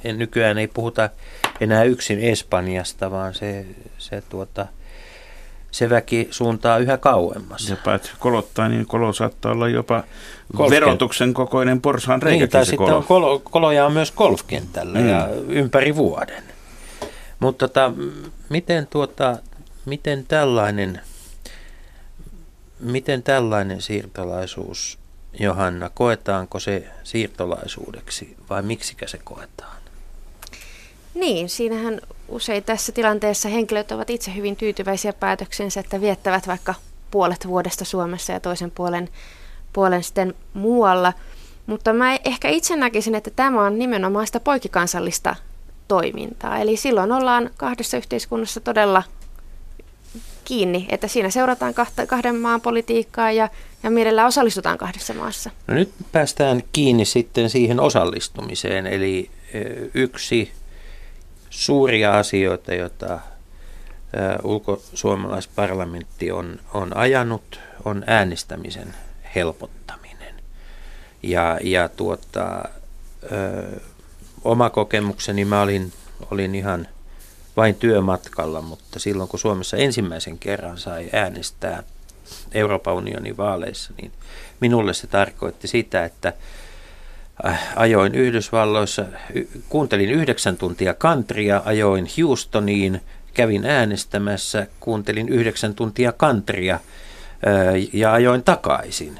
nykyään ei puhuta enää yksin Espanjasta, vaan se, se, tuota, se väki suuntaa yhä kauemmas. Ja paitsi kolottaa, niin kolo saattaa olla jopa Golfken. verotuksen kokoinen porsaan reikä. Niin, tai sitten on kolo, koloja on myös golfkentällä mm. ja ympäri vuoden. Mutta tota, miten, tuota, miten, tällainen, miten tällainen siirtolaisuus, Johanna, koetaanko se siirtolaisuudeksi vai miksikä se koetaan? Niin, siinähän usein tässä tilanteessa henkilöt ovat itse hyvin tyytyväisiä päätöksensä, että viettävät vaikka puolet vuodesta Suomessa ja toisen puolen, puolen sitten muualla. Mutta mä ehkä itse näkisin, että tämä on nimenomaan sitä poikikansallista toimintaa. Eli silloin ollaan kahdessa yhteiskunnassa todella kiinni, että siinä seurataan kahta, kahden maan politiikkaa ja, ja mielellään osallistutaan kahdessa maassa. No nyt päästään kiinni sitten siihen osallistumiseen, eli yksi suuria asioita, joita ulkosuomalaisparlamentti on, on ajanut, on äänestämisen helpottaminen. Ja, ja tuota, ö, oma kokemukseni, mä olin, olin ihan vain työmatkalla, mutta silloin kun Suomessa ensimmäisen kerran sai äänestää Euroopan unionin vaaleissa, niin minulle se tarkoitti sitä, että äh, ajoin Yhdysvalloissa, kuuntelin yhdeksän tuntia kantria, ajoin Houstoniin, kävin äänestämässä, kuuntelin yhdeksän tuntia kantria – ja ajoin takaisin.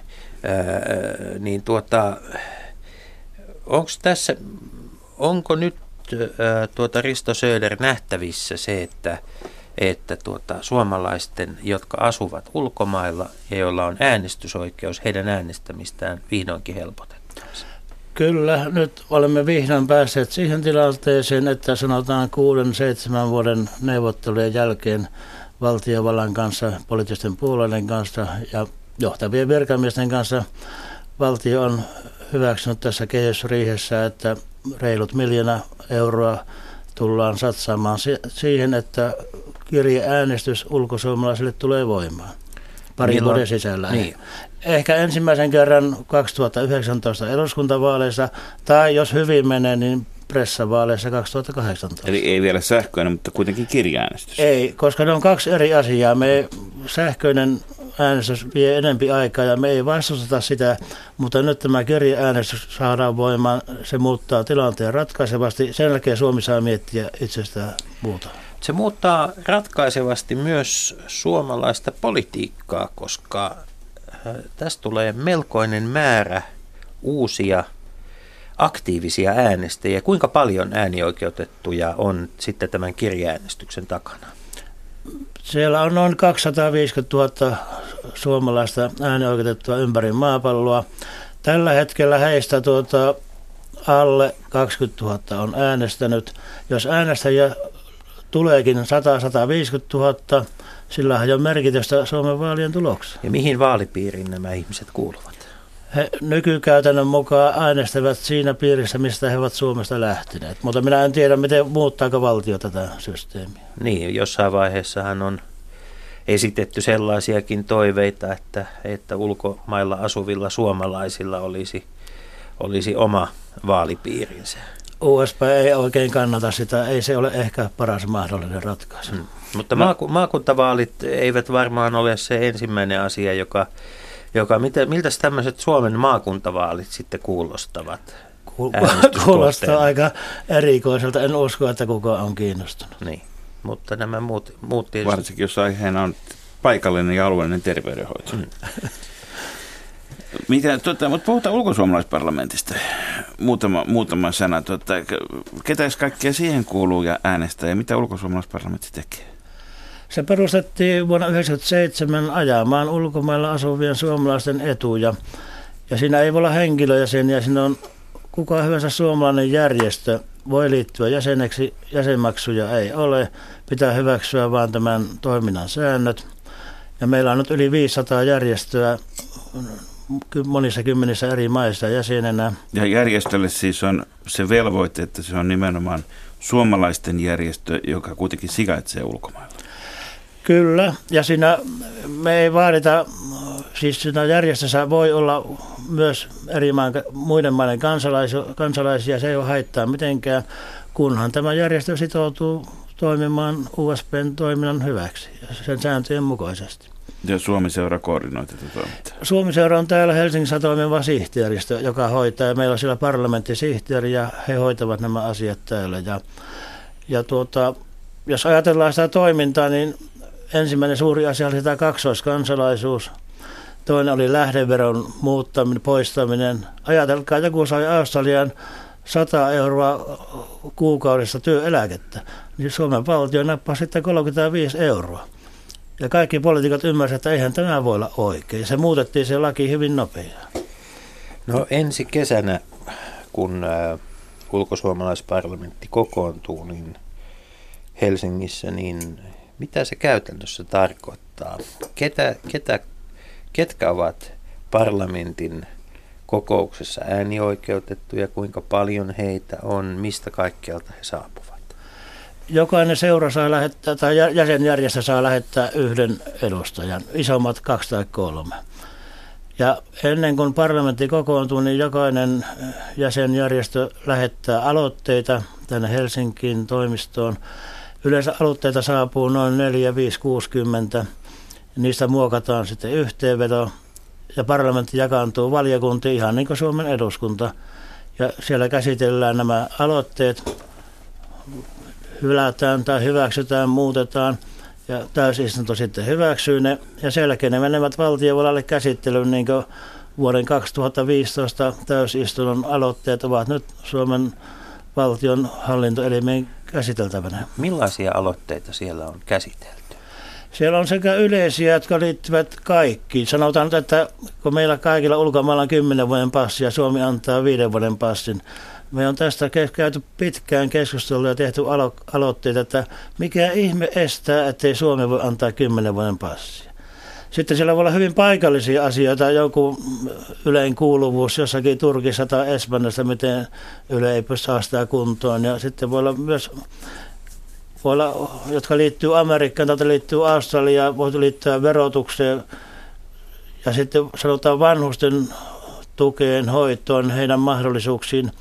Niin tuota, onko tässä, onko nyt tuota Risto Söder nähtävissä se, että, että tuota, suomalaisten, jotka asuvat ulkomailla ja joilla on äänestysoikeus, heidän äänestämistään vihdoinkin helpotettaisiin? Kyllä, nyt olemme vihdoin päässeet siihen tilanteeseen, että sanotaan kuuden, seitsemän vuoden neuvottelujen jälkeen valtiovallan kanssa, poliittisten puolueiden kanssa ja johtavien virkamiesten kanssa valtio on hyväksynyt tässä kehysriihessä, että reilut miljoona euroa tullaan satsaamaan siihen, että kirjeäänestys ulkosuomalaisille tulee voimaan parin Milloin? vuoden sisällä. Niin. Ehkä ensimmäisen kerran 2019 eduskuntavaaleissa, tai jos hyvin menee, niin pressavaaleissa 2018. Eli ei vielä sähköinen, mutta kuitenkin kirjaäänestys. Ei, koska ne on kaksi eri asiaa. Me sähköinen äänestys vie enempi aikaa ja me ei vastusteta sitä, mutta nyt tämä kirjaäänestys saadaan voimaan. Se muuttaa tilanteen ratkaisevasti. Sen jälkeen Suomi saa miettiä itsestään muuta. Se muuttaa ratkaisevasti myös suomalaista politiikkaa, koska äh, tästä tulee melkoinen määrä uusia aktiivisia äänestäjiä. Kuinka paljon äänioikeutettuja on sitten tämän kirjaäänestyksen takana? Siellä on noin 250 000 suomalaista äänioikeutettua ympäri maapalloa. Tällä hetkellä heistä tuota, alle 20 000 on äänestänyt. Jos äänestäjiä tuleekin 100-150 000, sillä on merkitystä Suomen vaalien tulokseen. Ja mihin vaalipiiriin nämä ihmiset kuuluvat? He nykykäytännön mukaan äänestävät siinä piirissä, mistä he ovat Suomesta lähteneet. Mutta minä en tiedä, miten muuttaako valtio tätä systeemiä. Niin, jossain vaiheessahan on esitetty sellaisiakin toiveita, että, että ulkomailla asuvilla suomalaisilla olisi, olisi oma vaalipiirinsä. USP ei oikein kannata sitä, ei se ole ehkä paras mahdollinen ratkaisu. Hmm. Mutta no. maakuntavaalit eivät varmaan ole se ensimmäinen asia, joka joka, miten, miltä tämmöiset Suomen maakuntavaalit sitten kuulostavat? Kuulostaa aika erikoiselta. En usko, että kukaan on kiinnostunut. Niin, mutta nämä muut, muut tietysti... Varsinkin, jos aiheena on paikallinen ja alueellinen terveydenhoito. Mm. Mitä, tuota, mutta puhutaan ulkosuomalaisparlamentista. Muutama, muutama sana. Tuota, ketä kaikkea siihen kuuluu ja äänestää ja mitä ulkosuomalaisparlamentti tekee? Se perustettiin vuonna 1997 ajamaan ulkomailla asuvien suomalaisten etuja. Ja siinä ei voi olla henkilöjäseniä, siinä on kuka hyvänsä suomalainen järjestö voi liittyä jäseneksi, jäsenmaksuja ei ole, pitää hyväksyä vaan tämän toiminnan säännöt. Ja meillä on nyt yli 500 järjestöä monissa kymmenissä eri maissa jäsenenä. Ja järjestölle siis on se velvoite, että se on nimenomaan suomalaisten järjestö, joka kuitenkin sijaitsee ulkomailla. Kyllä, ja siinä me ei vaadita, siis siinä järjestössä voi olla myös eri maan, muiden maiden kansalaisia, kansalaisia, se ei ole haittaa mitenkään, kunhan tämä järjestö sitoutuu toimimaan USPn toiminnan hyväksi ja sen sääntöjen mukaisesti. Ja Suomi-seura koordinoi tätä toimintaa? Suomi-seura on täällä Helsingissä toimiva sihteeristö, joka hoitaa, ja meillä on siellä parlamenttisihteeri, ja he hoitavat nämä asiat täällä. Ja, ja tuota, jos ajatellaan sitä toimintaa, niin ensimmäinen suuri asia oli tämä kaksoiskansalaisuus. Toinen oli lähdeveron muuttaminen, poistaminen. Ajatelkaa, joku sai Australian 100 euroa kuukaudessa työeläkettä. Niin Suomen valtio nappasi sitten 35 euroa. Ja kaikki poliitikot ymmärsivät, että eihän tämä voi olla oikein. Se muutettiin se laki hyvin nopeaa. No ensi kesänä, kun äh, ulkosuomalaisparlamentti kokoontuu niin Helsingissä, niin mitä se käytännössä tarkoittaa? Ketä, ketä, ketkä ovat parlamentin kokouksessa äänioikeutettuja, kuinka paljon heitä on, mistä kaikkialta he saapuvat? Jokainen seura saa lähettää, tai jäsenjärjestö saa lähettää yhden edustajan, isommat kaksi tai kolme. Ja ennen kuin parlamentti kokoontuu, niin jokainen jäsenjärjestö lähettää aloitteita tänne Helsinkiin toimistoon Yleensä aloitteita saapuu noin 4, 5, 60 Niistä muokataan sitten yhteenveto ja parlamentti jakaantuu valiokuntiin ihan niin kuin Suomen eduskunta. Ja siellä käsitellään nämä aloitteet, hylätään tai hyväksytään, muutetaan ja täysistunto sitten hyväksyy ne. Ja selkeä ne menevät valtiovalalle käsittelyyn niin kuin vuoden 2015 täysistunnon aloitteet ovat nyt Suomen valtion hallintoelimen käsiteltävänä. Millaisia aloitteita siellä on käsitelty? Siellä on sekä yleisiä, jotka liittyvät kaikkiin. Sanotaan, että kun meillä kaikilla ulkomailla on 10 vuoden passi ja Suomi antaa 5 vuoden passin, me on tästä käyty pitkään keskustelua ja tehty alo- aloitteita, että mikä ihme estää, ettei Suomi voi antaa 10 vuoden passia. Sitten siellä voi olla hyvin paikallisia asioita, joku ylein kuuluvuus jossakin Turkissa tai Espanjassa, miten Yle ei pysty sitä kuntoon. Ja sitten voi olla myös voi olla, jotka liittyy Amerikkaan, tai liittyy Australiaan, voi liittyä verotukseen ja sitten sanotaan vanhusten tukeen, hoitoon, heidän mahdollisuuksiin.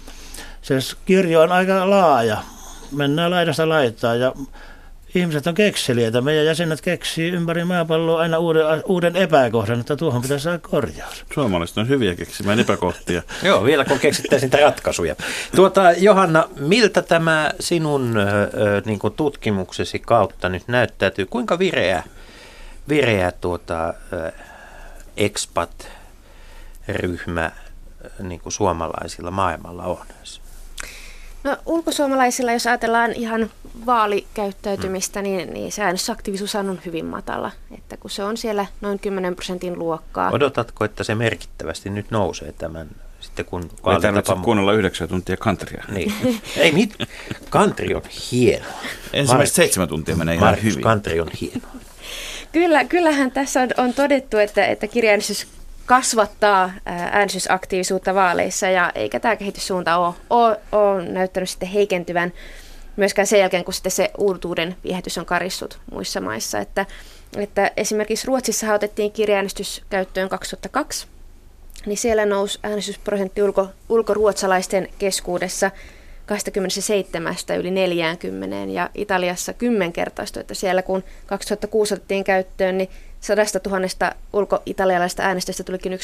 Se kirjo on aika laaja. Mennään laidasta laittaa ja ihmiset on kekseliäitä. Meidän jäsenet keksii ympäri maapalloa aina uuden, uuden epäkohdan, että tuohon pitäisi saada korjaus. Suomalaiset on hyviä keksimään epäkohtia. Joo, vielä kun keksittäisiin niitä ratkaisuja. Tuota, Johanna, miltä tämä sinun ö, niin kuin tutkimuksesi kautta nyt näyttäytyy? Kuinka vireä, vireä tuota, ö, expat-ryhmä niin kuin suomalaisilla maailmalla on? No ulkosuomalaisilla, jos ajatellaan ihan vaalikäyttäytymistä, mm. niin, niin se äänestysaktiivisuus on hyvin matala, että kun se on siellä noin 10 prosentin luokkaa. Odotatko, että se merkittävästi nyt nousee tämän sitten kun Ei tarvitse kuunnella yhdeksän tuntia kantria. Niin. Ei mit, kantri on hieno. Ensimmäiset seitsemän tuntia menee ihan Markus, hyvin. kantri on hieno. Kyllä, kyllähän tässä on, on todettu, että, että kirjaäänestys kasvattaa äänestysaktiivisuutta vaaleissa ja eikä tämä kehityssuunta ole, ole, ole näyttänyt sitten heikentyvän myöskään sen jälkeen, kun sitten se uutuuden viehätys on karissut muissa maissa. Että, että esimerkiksi Ruotsissa otettiin kirjaäänestys käyttöön 2002, niin siellä nousi äänestysprosentti ulko, ulkoruotsalaisten keskuudessa 27 yli 40 ja Italiassa kymmenkertaistui, että siellä kun 2006 otettiin käyttöön, niin sadasta tuhannesta ulko-italialaista äänestäjistä tulikin 1,1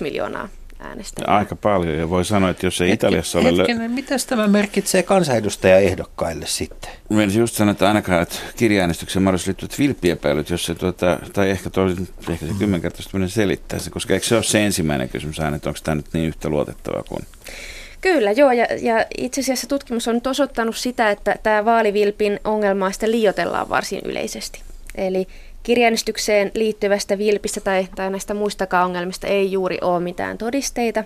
miljoonaa äänestäjää. Aika paljon ja voi sanoa, että jos ei Italiassa ole... Hetkinen, mitä tämä merkitsee kansanedustajaehdokkaille sitten? Mielestäni just sanoa, että ainakaan että kirjaäänestyksen mahdollisesti liittyvät vilppiepäilyt, jos se, tuota, tai ehkä, toi, ehkä se kymmenkertaistuminen selittää se, koska eikö se ole se ensimmäinen kysymys aina, että onko tämä nyt niin yhtä luotettava kuin... Kyllä, joo, ja, ja itse asiassa tutkimus on nyt osoittanut sitä, että tämä vaalivilpin ongelmaa sitten liiotellaan varsin yleisesti. Eli kirjaäänestykseen liittyvästä vilpistä tai, tai näistä muistakaan ongelmista ei juuri ole mitään todisteita.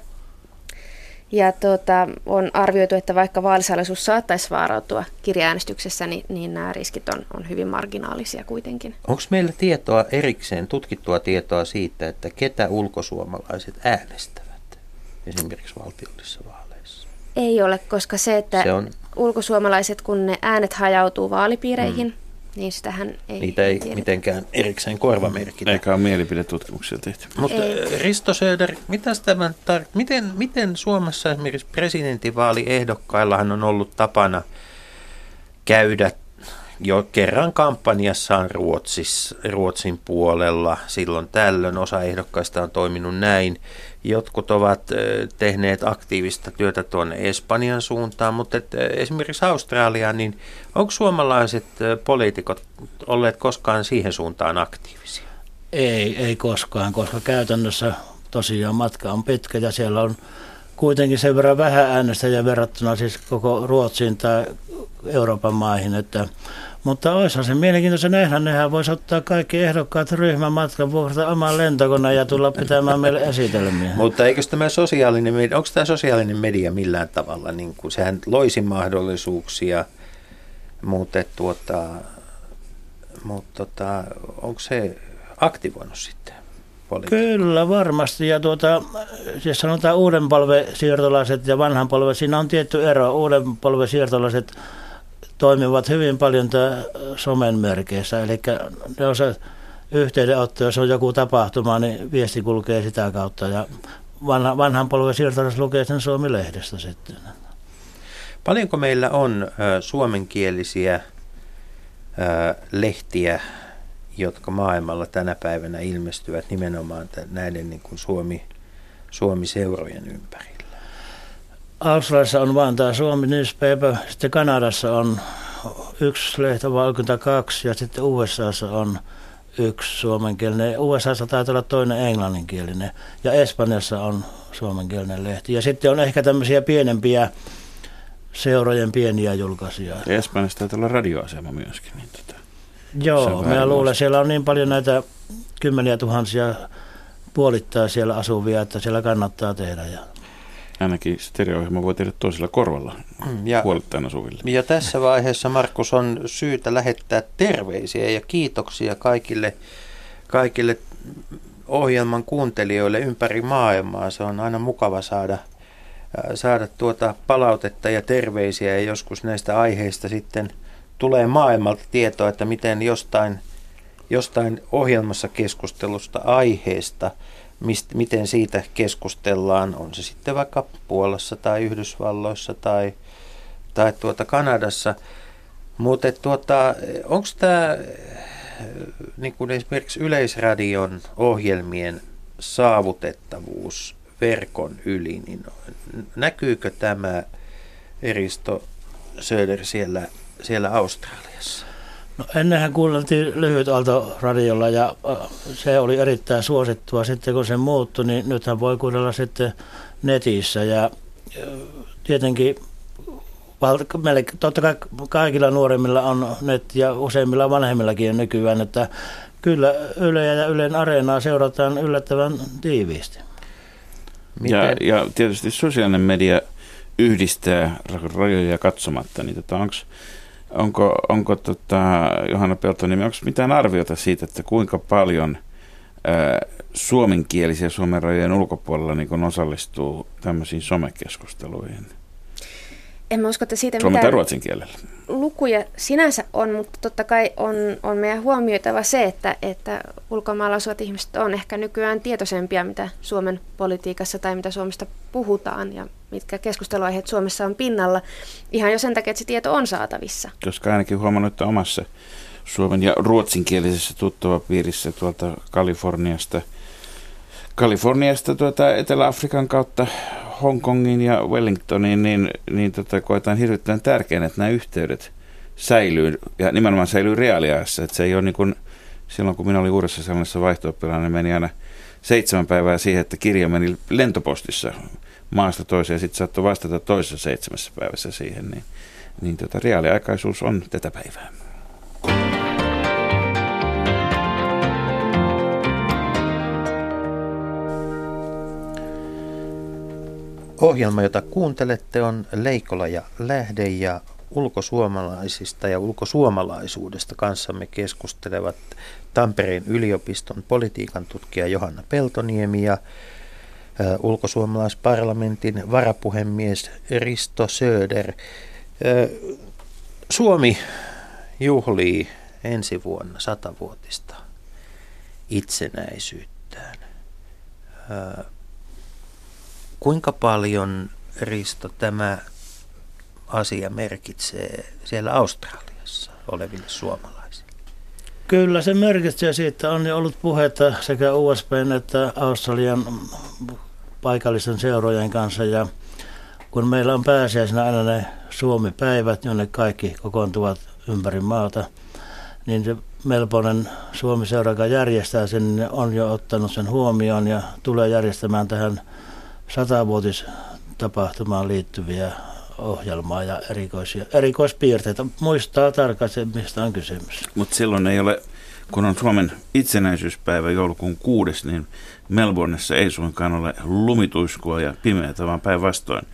Ja tuota, on arvioitu, että vaikka vaalisalaisuus saattaisi vaarautua kirjaäänestyksessä, niin, niin nämä riskit on, on hyvin marginaalisia kuitenkin. Onko meillä tietoa erikseen, tutkittua tietoa siitä, että ketä ulkosuomalaiset äänestävät esimerkiksi valtiollisissa vaaleissa? Ei ole, koska se, että se on... ulkosuomalaiset, kun ne äänet hajautuu vaalipiireihin, mm niin sitähän ei Niitä ei tiedä. mitenkään erikseen korvamerkitä. Eikä ole mielipidetutkimuksia tehty. Mutta Risto Söder, mitäs tämän tar- miten, miten Suomessa esimerkiksi presidentinvaaliehdokkaillahan on ollut tapana käydä jo kerran kampanjassaan Ruotsis, Ruotsin puolella. Silloin tällöin osa ehdokkaista on toiminut näin. Jotkut ovat tehneet aktiivista työtä tuonne Espanjan suuntaan, mutta et, esimerkiksi Australiaan, niin onko suomalaiset poliitikot olleet koskaan siihen suuntaan aktiivisia? Ei, ei koskaan, koska käytännössä tosiaan matka on pitkä ja siellä on kuitenkin sen verran vähän äänestäjä verrattuna siis koko Ruotsiin tai Euroopan maihin, että mutta olisihan se mielenkiintoista nähdä. Nehän voisi ottaa kaikki ehdokkaat ryhmän matkan vuokrata oman lentokoneen ja tulla pitämään meille esitelmiä. Mutta eikö tämä sosiaalinen onko tämä sosiaalinen media millään tavalla, niin kuin, sehän loisi mahdollisuuksia, mutta, tuota, mutta tota, onko se aktivoinut sitten? Politiikka? Kyllä, varmasti. Ja tuota, siis sanotaan uuden polven siirtolaiset ja vanhan polven, siinä on tietty ero. Uuden polven siirtolaiset toimivat hyvin paljon somen merkeissä. Eli ne on se yhteydenotto, jos on joku tapahtuma, niin viesti kulkee sitä kautta. Ja vanha, vanhan polven siirtolaiset lukee sen Suomi-lehdestä sitten. Paljonko meillä on ö, suomenkielisiä ö, lehtiä jotka maailmalla tänä päivänä ilmestyvät nimenomaan näiden niin kuin Suomi, Suomi-seurojen ympärillä? Australiassa on vain tämä Suomi Newspaper, sitten Kanadassa on yksi vai kaksi, ja sitten USAssa on yksi suomenkielinen. USAssa taitaa olla toinen englanninkielinen, ja Espanjassa on suomenkielinen lehti. Ja sitten on ehkä tämmöisiä pienempiä seurojen pieniä julkaisuja. Espanjassa taitaa olla radioasema myöskin. Niin tota, Joo, mä luulen, siellä on niin paljon näitä kymmeniä tuhansia puolittaa siellä asuvia, että siellä kannattaa tehdä. Ja ainakin stereo voi tehdä toisella korvalla mm, ja, puolittain asuville. Ja tässä vaiheessa, Markus, on syytä lähettää terveisiä ja kiitoksia kaikille, kaikille ohjelman kuuntelijoille ympäri maailmaa. Se on aina mukava saada, äh, saada tuota palautetta ja terveisiä ja joskus näistä aiheista sitten tulee maailmalta tietoa, että miten jostain, jostain ohjelmassa keskustelusta aiheesta – mist, miten siitä keskustellaan, on se sitten vaikka Puolassa tai Yhdysvalloissa tai, tai tuota Kanadassa. Mutta tuota, onko tämä niin esimerkiksi Yleisradion ohjelmien saavutettavuus verkon yli, niin näkyykö tämä Eristo Söder siellä, siellä Australiassa? No ennenhän kuunneltiin lyhyt aalto radiolla ja se oli erittäin suosittua. Sitten kun se muuttui, niin nythän voi kuunnella sitten netissä ja tietenkin totta kai kaikilla nuoremmilla on net ja useimmilla vanhemmillakin nykyään, että kyllä Yle ja Ylen areenaa seurataan yllättävän tiiviisti. Ja, ja tietysti sosiaalinen media yhdistää rajoja katsomatta, niin tota, onko Onko, onko tota, Johanna Peltoniemi, onko mitään arviota siitä, että kuinka paljon ää, suomenkielisiä Suomen rajojen ulkopuolella niin osallistuu tämmöisiin somekeskusteluihin? En mä usko, että siitä Suomen mitään ruotsin kielellä. lukuja sinänsä on, mutta totta kai on, on meidän huomioitava se, että, että ulkomailla asuvat ihmiset on ehkä nykyään tietoisempia, mitä Suomen politiikassa tai mitä Suomesta puhutaan ja mitkä keskusteluaiheet Suomessa on pinnalla, ihan jo sen takia, että se tieto on saatavissa. Koska ainakin huomannut, että omassa suomen ja ruotsinkielisessä tuttavapiirissä tuolta Kaliforniasta, Kaliforniasta tuota Etelä-Afrikan kautta Hongkongin ja Wellingtoniin, niin, niin tota, koetaan hirvittävän tärkeänä, että nämä yhteydet säilyy ja nimenomaan säilyy reaaliajassa. Että se ei ole niin kuin, silloin kun minä olin uudessa sellaisessa vaihto niin meni aina seitsemän päivää siihen, että kirja meni lentopostissa maasta toiseen ja sitten saattoi vastata toisessa seitsemässä päivässä siihen, niin, niin tota, reaaliaikaisuus on tätä päivää. Ohjelma, jota kuuntelette, on Leikola ja Lähde ja ulkosuomalaisista ja ulkosuomalaisuudesta kanssamme keskustelevat Tampereen yliopiston politiikan tutkija Johanna Peltoniemi ja ulkosuomalaisparlamentin varapuhemies Risto Söder. Suomi juhlii ensi vuonna satavuotista itsenäisyyttään. Kuinka paljon, Risto, tämä asia merkitsee siellä Australiassa oleville suomalaisille? Kyllä se merkitsee siitä. On jo ollut puhetta sekä USPn että Australian paikallisten seurojen kanssa ja kun meillä on pääsiäisenä aina ne Suomi-päivät, jonne kaikki kokoontuvat ympäri maata, niin se Melbournen Suomi-seura, joka järjestää sen, niin on jo ottanut sen huomioon ja tulee järjestämään tähän satavuotistapahtumaan liittyviä ohjelmaa ja erikoisia, erikoispiirteitä. Muistaa tarkasti, mistä on kysymys. Mutta silloin ei ole, kun on Suomen itsenäisyyspäivä joulukuun kuudes, niin Melbourneissa ei suinkaan ole lumituiskua ja pimeätä, vaan päinvastoin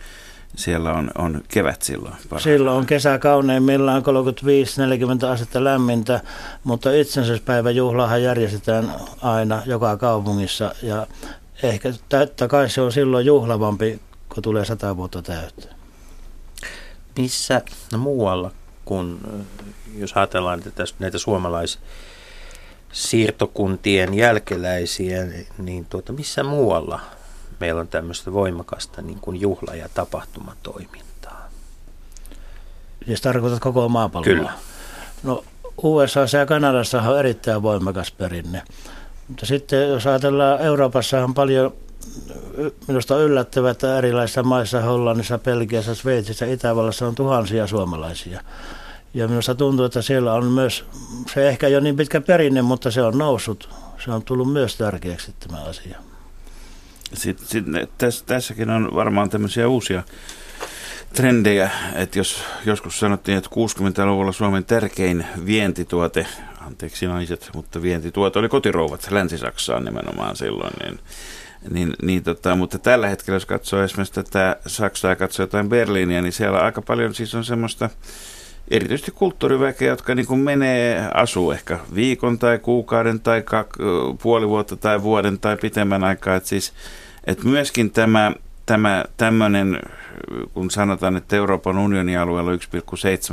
siellä on, on kevät silloin. Parhaillaan. Silloin on kesä kauneimmillaan 35-40 astetta lämmintä, mutta itsenäisyyspäivän juhlahan järjestetään aina joka kaupungissa ja ehkä totta kai se on silloin juhlavampi, kun tulee sata vuotta täyttä. Missä no muualla, kun jos ajatellaan että näitä suomalaisia siirtokuntien jälkeläisiä, niin tuota, missä muualla meillä on tämmöistä voimakasta niin kuin juhla- ja tapahtumatoimintaa? Jos tarkoitat koko maapalloa? Kyllä. No USA ja Kanadassa on erittäin voimakas perinne. Mutta sitten jos ajatellaan, Euroopassa on paljon, minusta on yllättävää, että erilaisissa maissa, Hollannissa, Belgiassa, Sveitsissä, Itävallassa on tuhansia suomalaisia. Ja minusta tuntuu, että siellä on myös, se ehkä jo niin pitkä perinne, mutta se on noussut. Se on tullut myös tärkeäksi tämä asia. Sitten, sitten tässä, tässäkin on varmaan tämmöisiä uusia trendejä, että jos joskus sanottiin, että 60-luvulla Suomen tärkein vientituote, anteeksi naiset, mutta vientituote oli kotirouvat Länsi-Saksaan nimenomaan silloin, niin niin, niin tota, mutta tällä hetkellä, jos katsoo esimerkiksi tätä Saksaa ja katsoo jotain Berliiniä, niin siellä aika paljon siis on semmoista erityisesti kulttuuriväkeä, jotka niin kuin menee, asuu ehkä viikon tai kuukauden tai kak, puoli vuotta tai vuoden tai pitemmän aikaa. Että siis, että myöskin tämä, tämä tämmöinen, kun sanotaan, että Euroopan unionin alueella on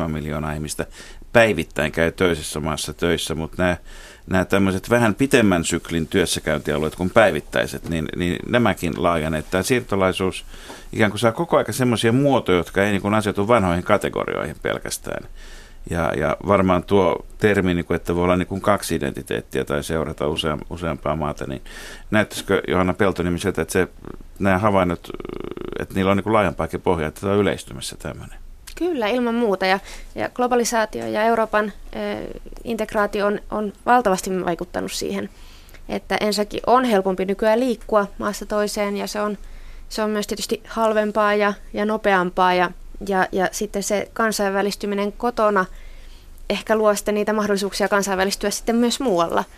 1,7 miljoonaa ihmistä päivittäin käy toisessa maassa töissä, mutta nämä nämä tämmöiset vähän pitemmän syklin työssäkäyntialueet kuin päivittäiset, niin, niin nämäkin laajaneet. Tämä siirtolaisuus ikään kuin saa koko ajan semmoisia muotoja, jotka ei niin kuin asetu vanhoihin kategorioihin pelkästään. Ja, ja varmaan tuo termi, niin kuin, että voi olla niin kuin kaksi identiteettiä tai seurata usea, useampaa maata, niin näyttäisikö Johanna Peltonimi sieltä, että se, nämä havainnot, että niillä on niin kuin laajempaakin pohjaa, että tämä on yleistymässä tämmöinen? Kyllä, ilman muuta. Ja, ja globalisaatio ja Euroopan ö, integraatio on, on valtavasti vaikuttanut siihen, että ensinnäkin on helpompi nykyään liikkua maasta toiseen ja se on, se on myös tietysti halvempaa ja, ja nopeampaa ja, ja, ja sitten se kansainvälistyminen kotona ehkä luo sitten niitä mahdollisuuksia kansainvälistyä sitten myös muualla –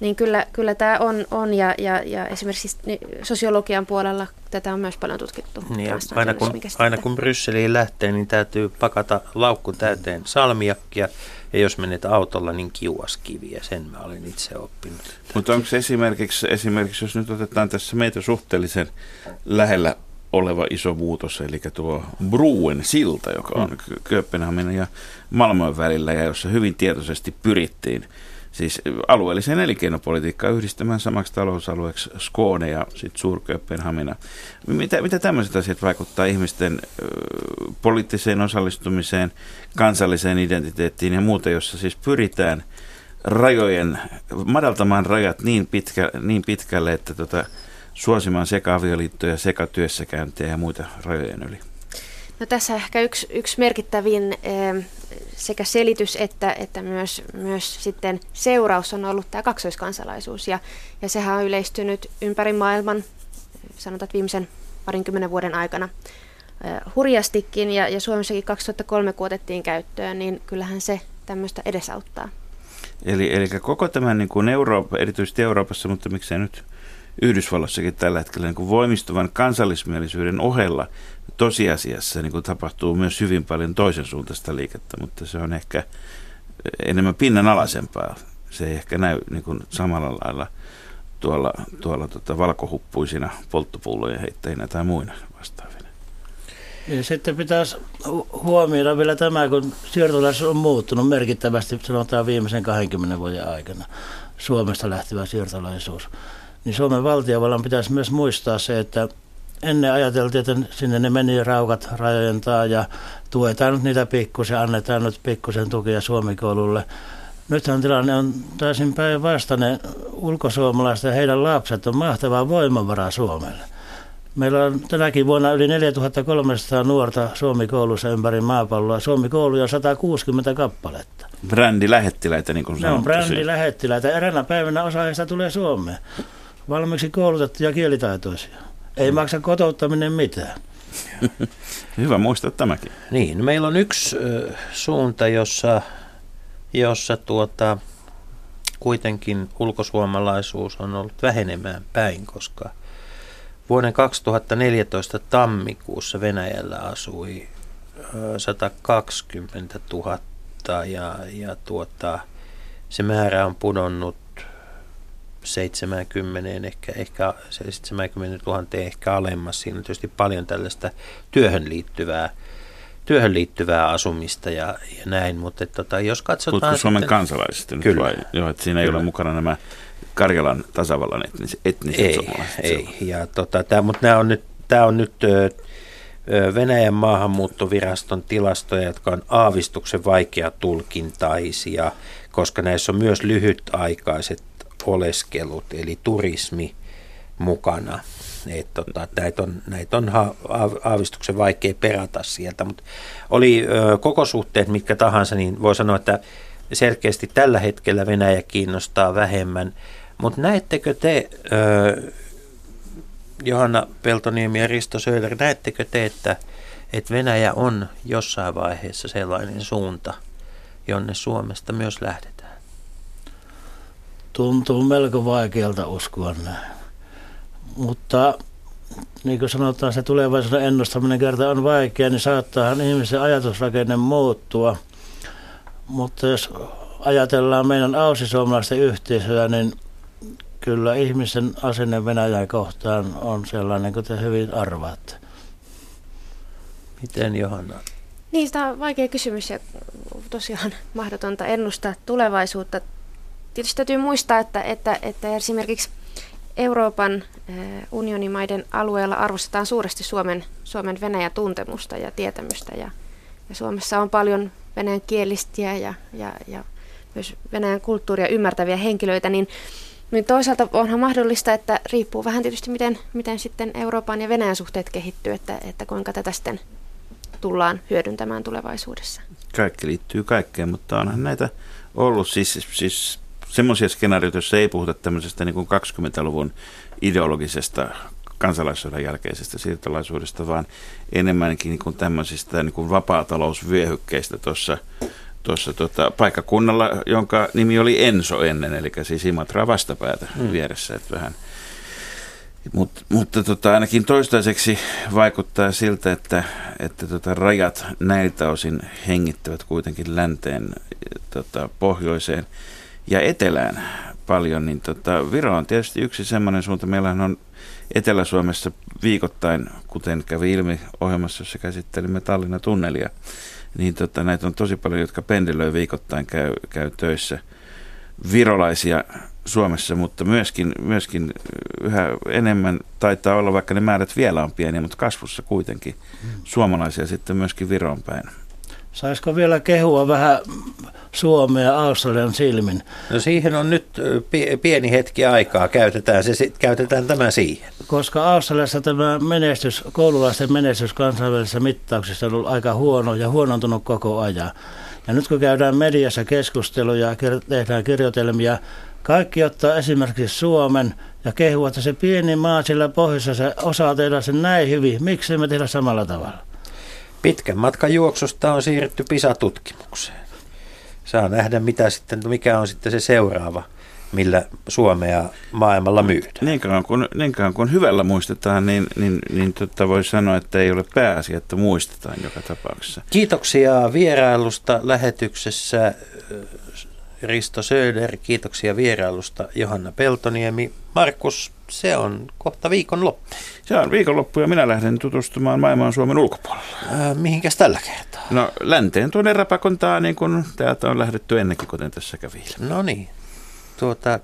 niin kyllä, kyllä tämä on, on ja, ja, ja esimerkiksi sosiologian puolella tätä on myös paljon tutkittu. Niin aina, kun, aina kun Brysseliin lähtee, niin täytyy pakata laukku täyteen salmiakkia, ja jos menet autolla, niin kiuaskiviä. Sen mä olen itse oppinut. Mutta onko esimerkiksi, esimerkiksi, jos nyt otetaan tässä meitä suhteellisen lähellä oleva iso muutos, eli tuo Bruen silta, joka on mm. Kööpenhaminan ja Malmön välillä, ja jossa hyvin tietoisesti pyrittiin siis alueelliseen elinkeinopolitiikkaan yhdistämään samaksi talousalueeksi Skåne ja sitten suur Mitä, mitä tämmöiset asiat vaikuttaa ihmisten ö, poliittiseen osallistumiseen, kansalliseen identiteettiin ja muuta, jossa siis pyritään rajojen, madaltamaan rajat niin, pitkä, niin pitkälle, että tota, suosimaan sekä avioliittoja, sekä työssäkäyntiä ja muita rajojen yli? No tässä ehkä yksi, yksi merkittävin eh, sekä selitys että, että myös, myös sitten seuraus on ollut tämä kaksoiskansalaisuus. Ja, ja sehän on yleistynyt ympäri maailman, sanotaan viimeisen parinkymmenen vuoden aikana eh, hurjastikin. Ja, ja Suomessakin 2003 kun otettiin käyttöön, niin kyllähän se tämmöistä edesauttaa. Eli, eli koko tämän niin kuin Eurooppa, erityisesti Euroopassa, mutta miksei nyt Yhdysvalloissakin tällä hetkellä niin kuin voimistuvan kansallismielisyyden ohella tosiasiassa niin kuin tapahtuu myös hyvin paljon toisen suuntaista liikettä, mutta se on ehkä enemmän pinnanalaisempaa. Se ei ehkä näy niin kuin samalla lailla tuolla, tuolla tota valkohuppuisina polttopullojen heittäjinä tai muina vastaavina. Ja sitten pitäisi huomioida vielä tämä, kun siirtolaisuus on muuttunut merkittävästi, sanotaan viimeisen 20 vuoden aikana, Suomesta lähtevä siirtolaisuus. Niin Suomen valtiovallan pitäisi myös muistaa se, että ennen ajateltiin, että sinne ne meni raukat rajojen taa ja tuetaan nyt niitä pikkusen, annetaan nyt pikkusen tukia Suomikoululle. Nythän tilanne on täysin päinvastainen. Ulkosuomalaiset ja heidän lapset on mahtava voimavara Suomelle. Meillä on tänäkin vuonna yli 4300 nuorta Suomi-koulussa ympäri maapalloa. Suomi-kouluja on 160 kappaletta. Brändilähettiläitä, niin kuin Ne on brändilähettiläitä. Eräänä päivänä osa heistä tulee Suomeen. Valmiiksi koulutettuja kielitaitoisia. Ei maksa kotouttaminen mitään. Hyvä muistaa tämäkin. Niin, meillä on yksi suunta, jossa, jossa tuota, kuitenkin ulkosuomalaisuus on ollut vähenemään päin, koska vuoden 2014 tammikuussa Venäjällä asui ö, 120 000 ja, ja tuota, se määrä on pudonnut 70, ehkä, ehkä 70 000 ehkä alemmas. Siinä on tietysti paljon tällaista työhön liittyvää, työhön liittyvää asumista ja, ja näin, mutta tota, jos katsotaan... Puhutko Suomen sitten, kansalaisista kyllä, vai? Joo, että siinä kyllä. ei ole mukana nämä Karjalan tasavallan etniset, etniset ei, Ei, ja tota, tää, mutta nämä on nyt, tämä on nyt Venäjän maahanmuuttoviraston tilastoja, jotka on aavistuksen vaikea tulkintaisia, koska näissä on myös lyhytaikaiset oleskelut, eli turismi mukana. Et, tota, näitä on, näitä on aavistuksen vaikea perata sieltä, mutta oli ö, koko suhteet mitkä tahansa, niin voi sanoa, että selkeästi tällä hetkellä Venäjä kiinnostaa vähemmän. Mutta näettekö te, ö, Johanna Peltoniemi ja Risto Söder, näettekö te, että, että Venäjä on jossain vaiheessa sellainen suunta, jonne Suomesta myös lähdetään? Tuntuu melko vaikealta uskoa näin. Mutta niin kuin sanotaan, se tulevaisuuden ennustaminen kerta on vaikea, niin saattaahan ihmisen ajatusrakenne muuttua. Mutta jos ajatellaan meidän ausisuomalaisten yhteisöä, niin kyllä ihmisen asenne Venäjää kohtaan on sellainen kuin te hyvin arvaatte. Miten Johanna? Niin, tämä on vaikea kysymys ja tosiaan mahdotonta ennustaa tulevaisuutta. Tietysti täytyy muistaa, että, että, että esimerkiksi Euroopan eh, unionimaiden alueella arvostetaan suuresti Suomen, Suomen Venäjä-tuntemusta ja tietämystä. Ja, ja Suomessa on paljon venäjän kielistiä ja, ja, ja myös venäjän kulttuuria ymmärtäviä henkilöitä, niin, niin toisaalta onhan mahdollista, että riippuu vähän tietysti, miten, miten sitten Euroopan ja Venäjän suhteet kehittyy, että, että kuinka tätä sitten tullaan hyödyntämään tulevaisuudessa. Kaikki liittyy kaikkeen, mutta onhan näitä ollut siis, siis semmoisia skenaarioita, joissa ei puhuta tämmöisestä niin kuin 20-luvun ideologisesta kansalaissodan jälkeisestä siirtolaisuudesta, vaan enemmänkin niin kuin tämmöisistä niin kuin vapaatalousvyöhykkeistä tuossa tuossa tota, paikkakunnalla, jonka nimi oli Enso ennen, eli siis Imatra vastapäätä hmm. vieressä, että vähän. Mut, mutta tota, ainakin toistaiseksi vaikuttaa siltä, että, että tota, rajat näiltä osin hengittävät kuitenkin länteen tota, pohjoiseen ja etelään paljon, niin tota, Viro on tietysti yksi semmoinen suunta. Meillähän on Etelä-Suomessa viikoittain, kuten kävi ilmi ohjelmassa, jossa käsittelimme Tallinnan tunnelia, niin tota, näitä on tosi paljon, jotka pendelöi viikoittain, käy, käy töissä virolaisia Suomessa, mutta myöskin, myöskin yhä enemmän taitaa olla, vaikka ne määrät vielä on pieniä, mutta kasvussa kuitenkin mm. suomalaisia sitten myöskin Viroon päin. Saisiko vielä kehua vähän Suomea Australian silmin? No siihen on nyt pieni hetki aikaa, käytetään, se, käytetään tämä siihen. Koska Australiassa tämä menestys, koululaisten menestys kansainvälisissä mittauksissa on ollut aika huono ja huonontunut koko ajan. Ja nyt kun käydään mediassa keskusteluja ja tehdään kirjoitelmia, kaikki ottaa esimerkiksi Suomen ja kehuu, että se pieni maa sillä pohjassa se osaa tehdä sen näin hyvin. Miksi me tehdä samalla tavalla? Pitkän matkan juoksusta on siirretty PISA-tutkimukseen. Saa nähdä, mitä sitten, mikä on sitten se seuraava, millä Suomea maailmalla myydään. Niin kauan kun, niin kauan kun hyvällä muistetaan, niin, niin, niin tota voi sanoa, että ei ole pääasia, että muistetaan joka tapauksessa. Kiitoksia vierailusta lähetyksessä Risto Söder, kiitoksia vierailusta Johanna Peltoniemi. Markus, se on kohta viikonloppu. Se on viikonloppu ja minä lähden tutustumaan maailmaan Suomen ulkopuolella. Äh, mihinkäs tällä kertaa? No länteen tuonne rapakontaa niin kuin täältä on lähdetty ennenkin, kuten tässä kävi No niin. Tuota,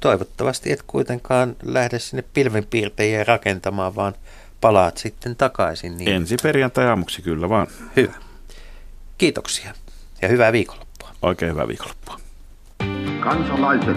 toivottavasti et kuitenkaan lähde sinne pilvenpiirtejä rakentamaan, vaan palaat sitten takaisin. Niin... Ensi perjantai aamuksi kyllä vaan. Hyvä. Kiitoksia ja hyvää viikonloppua. Oikein hyvää viikonloppua. Kansalaiset,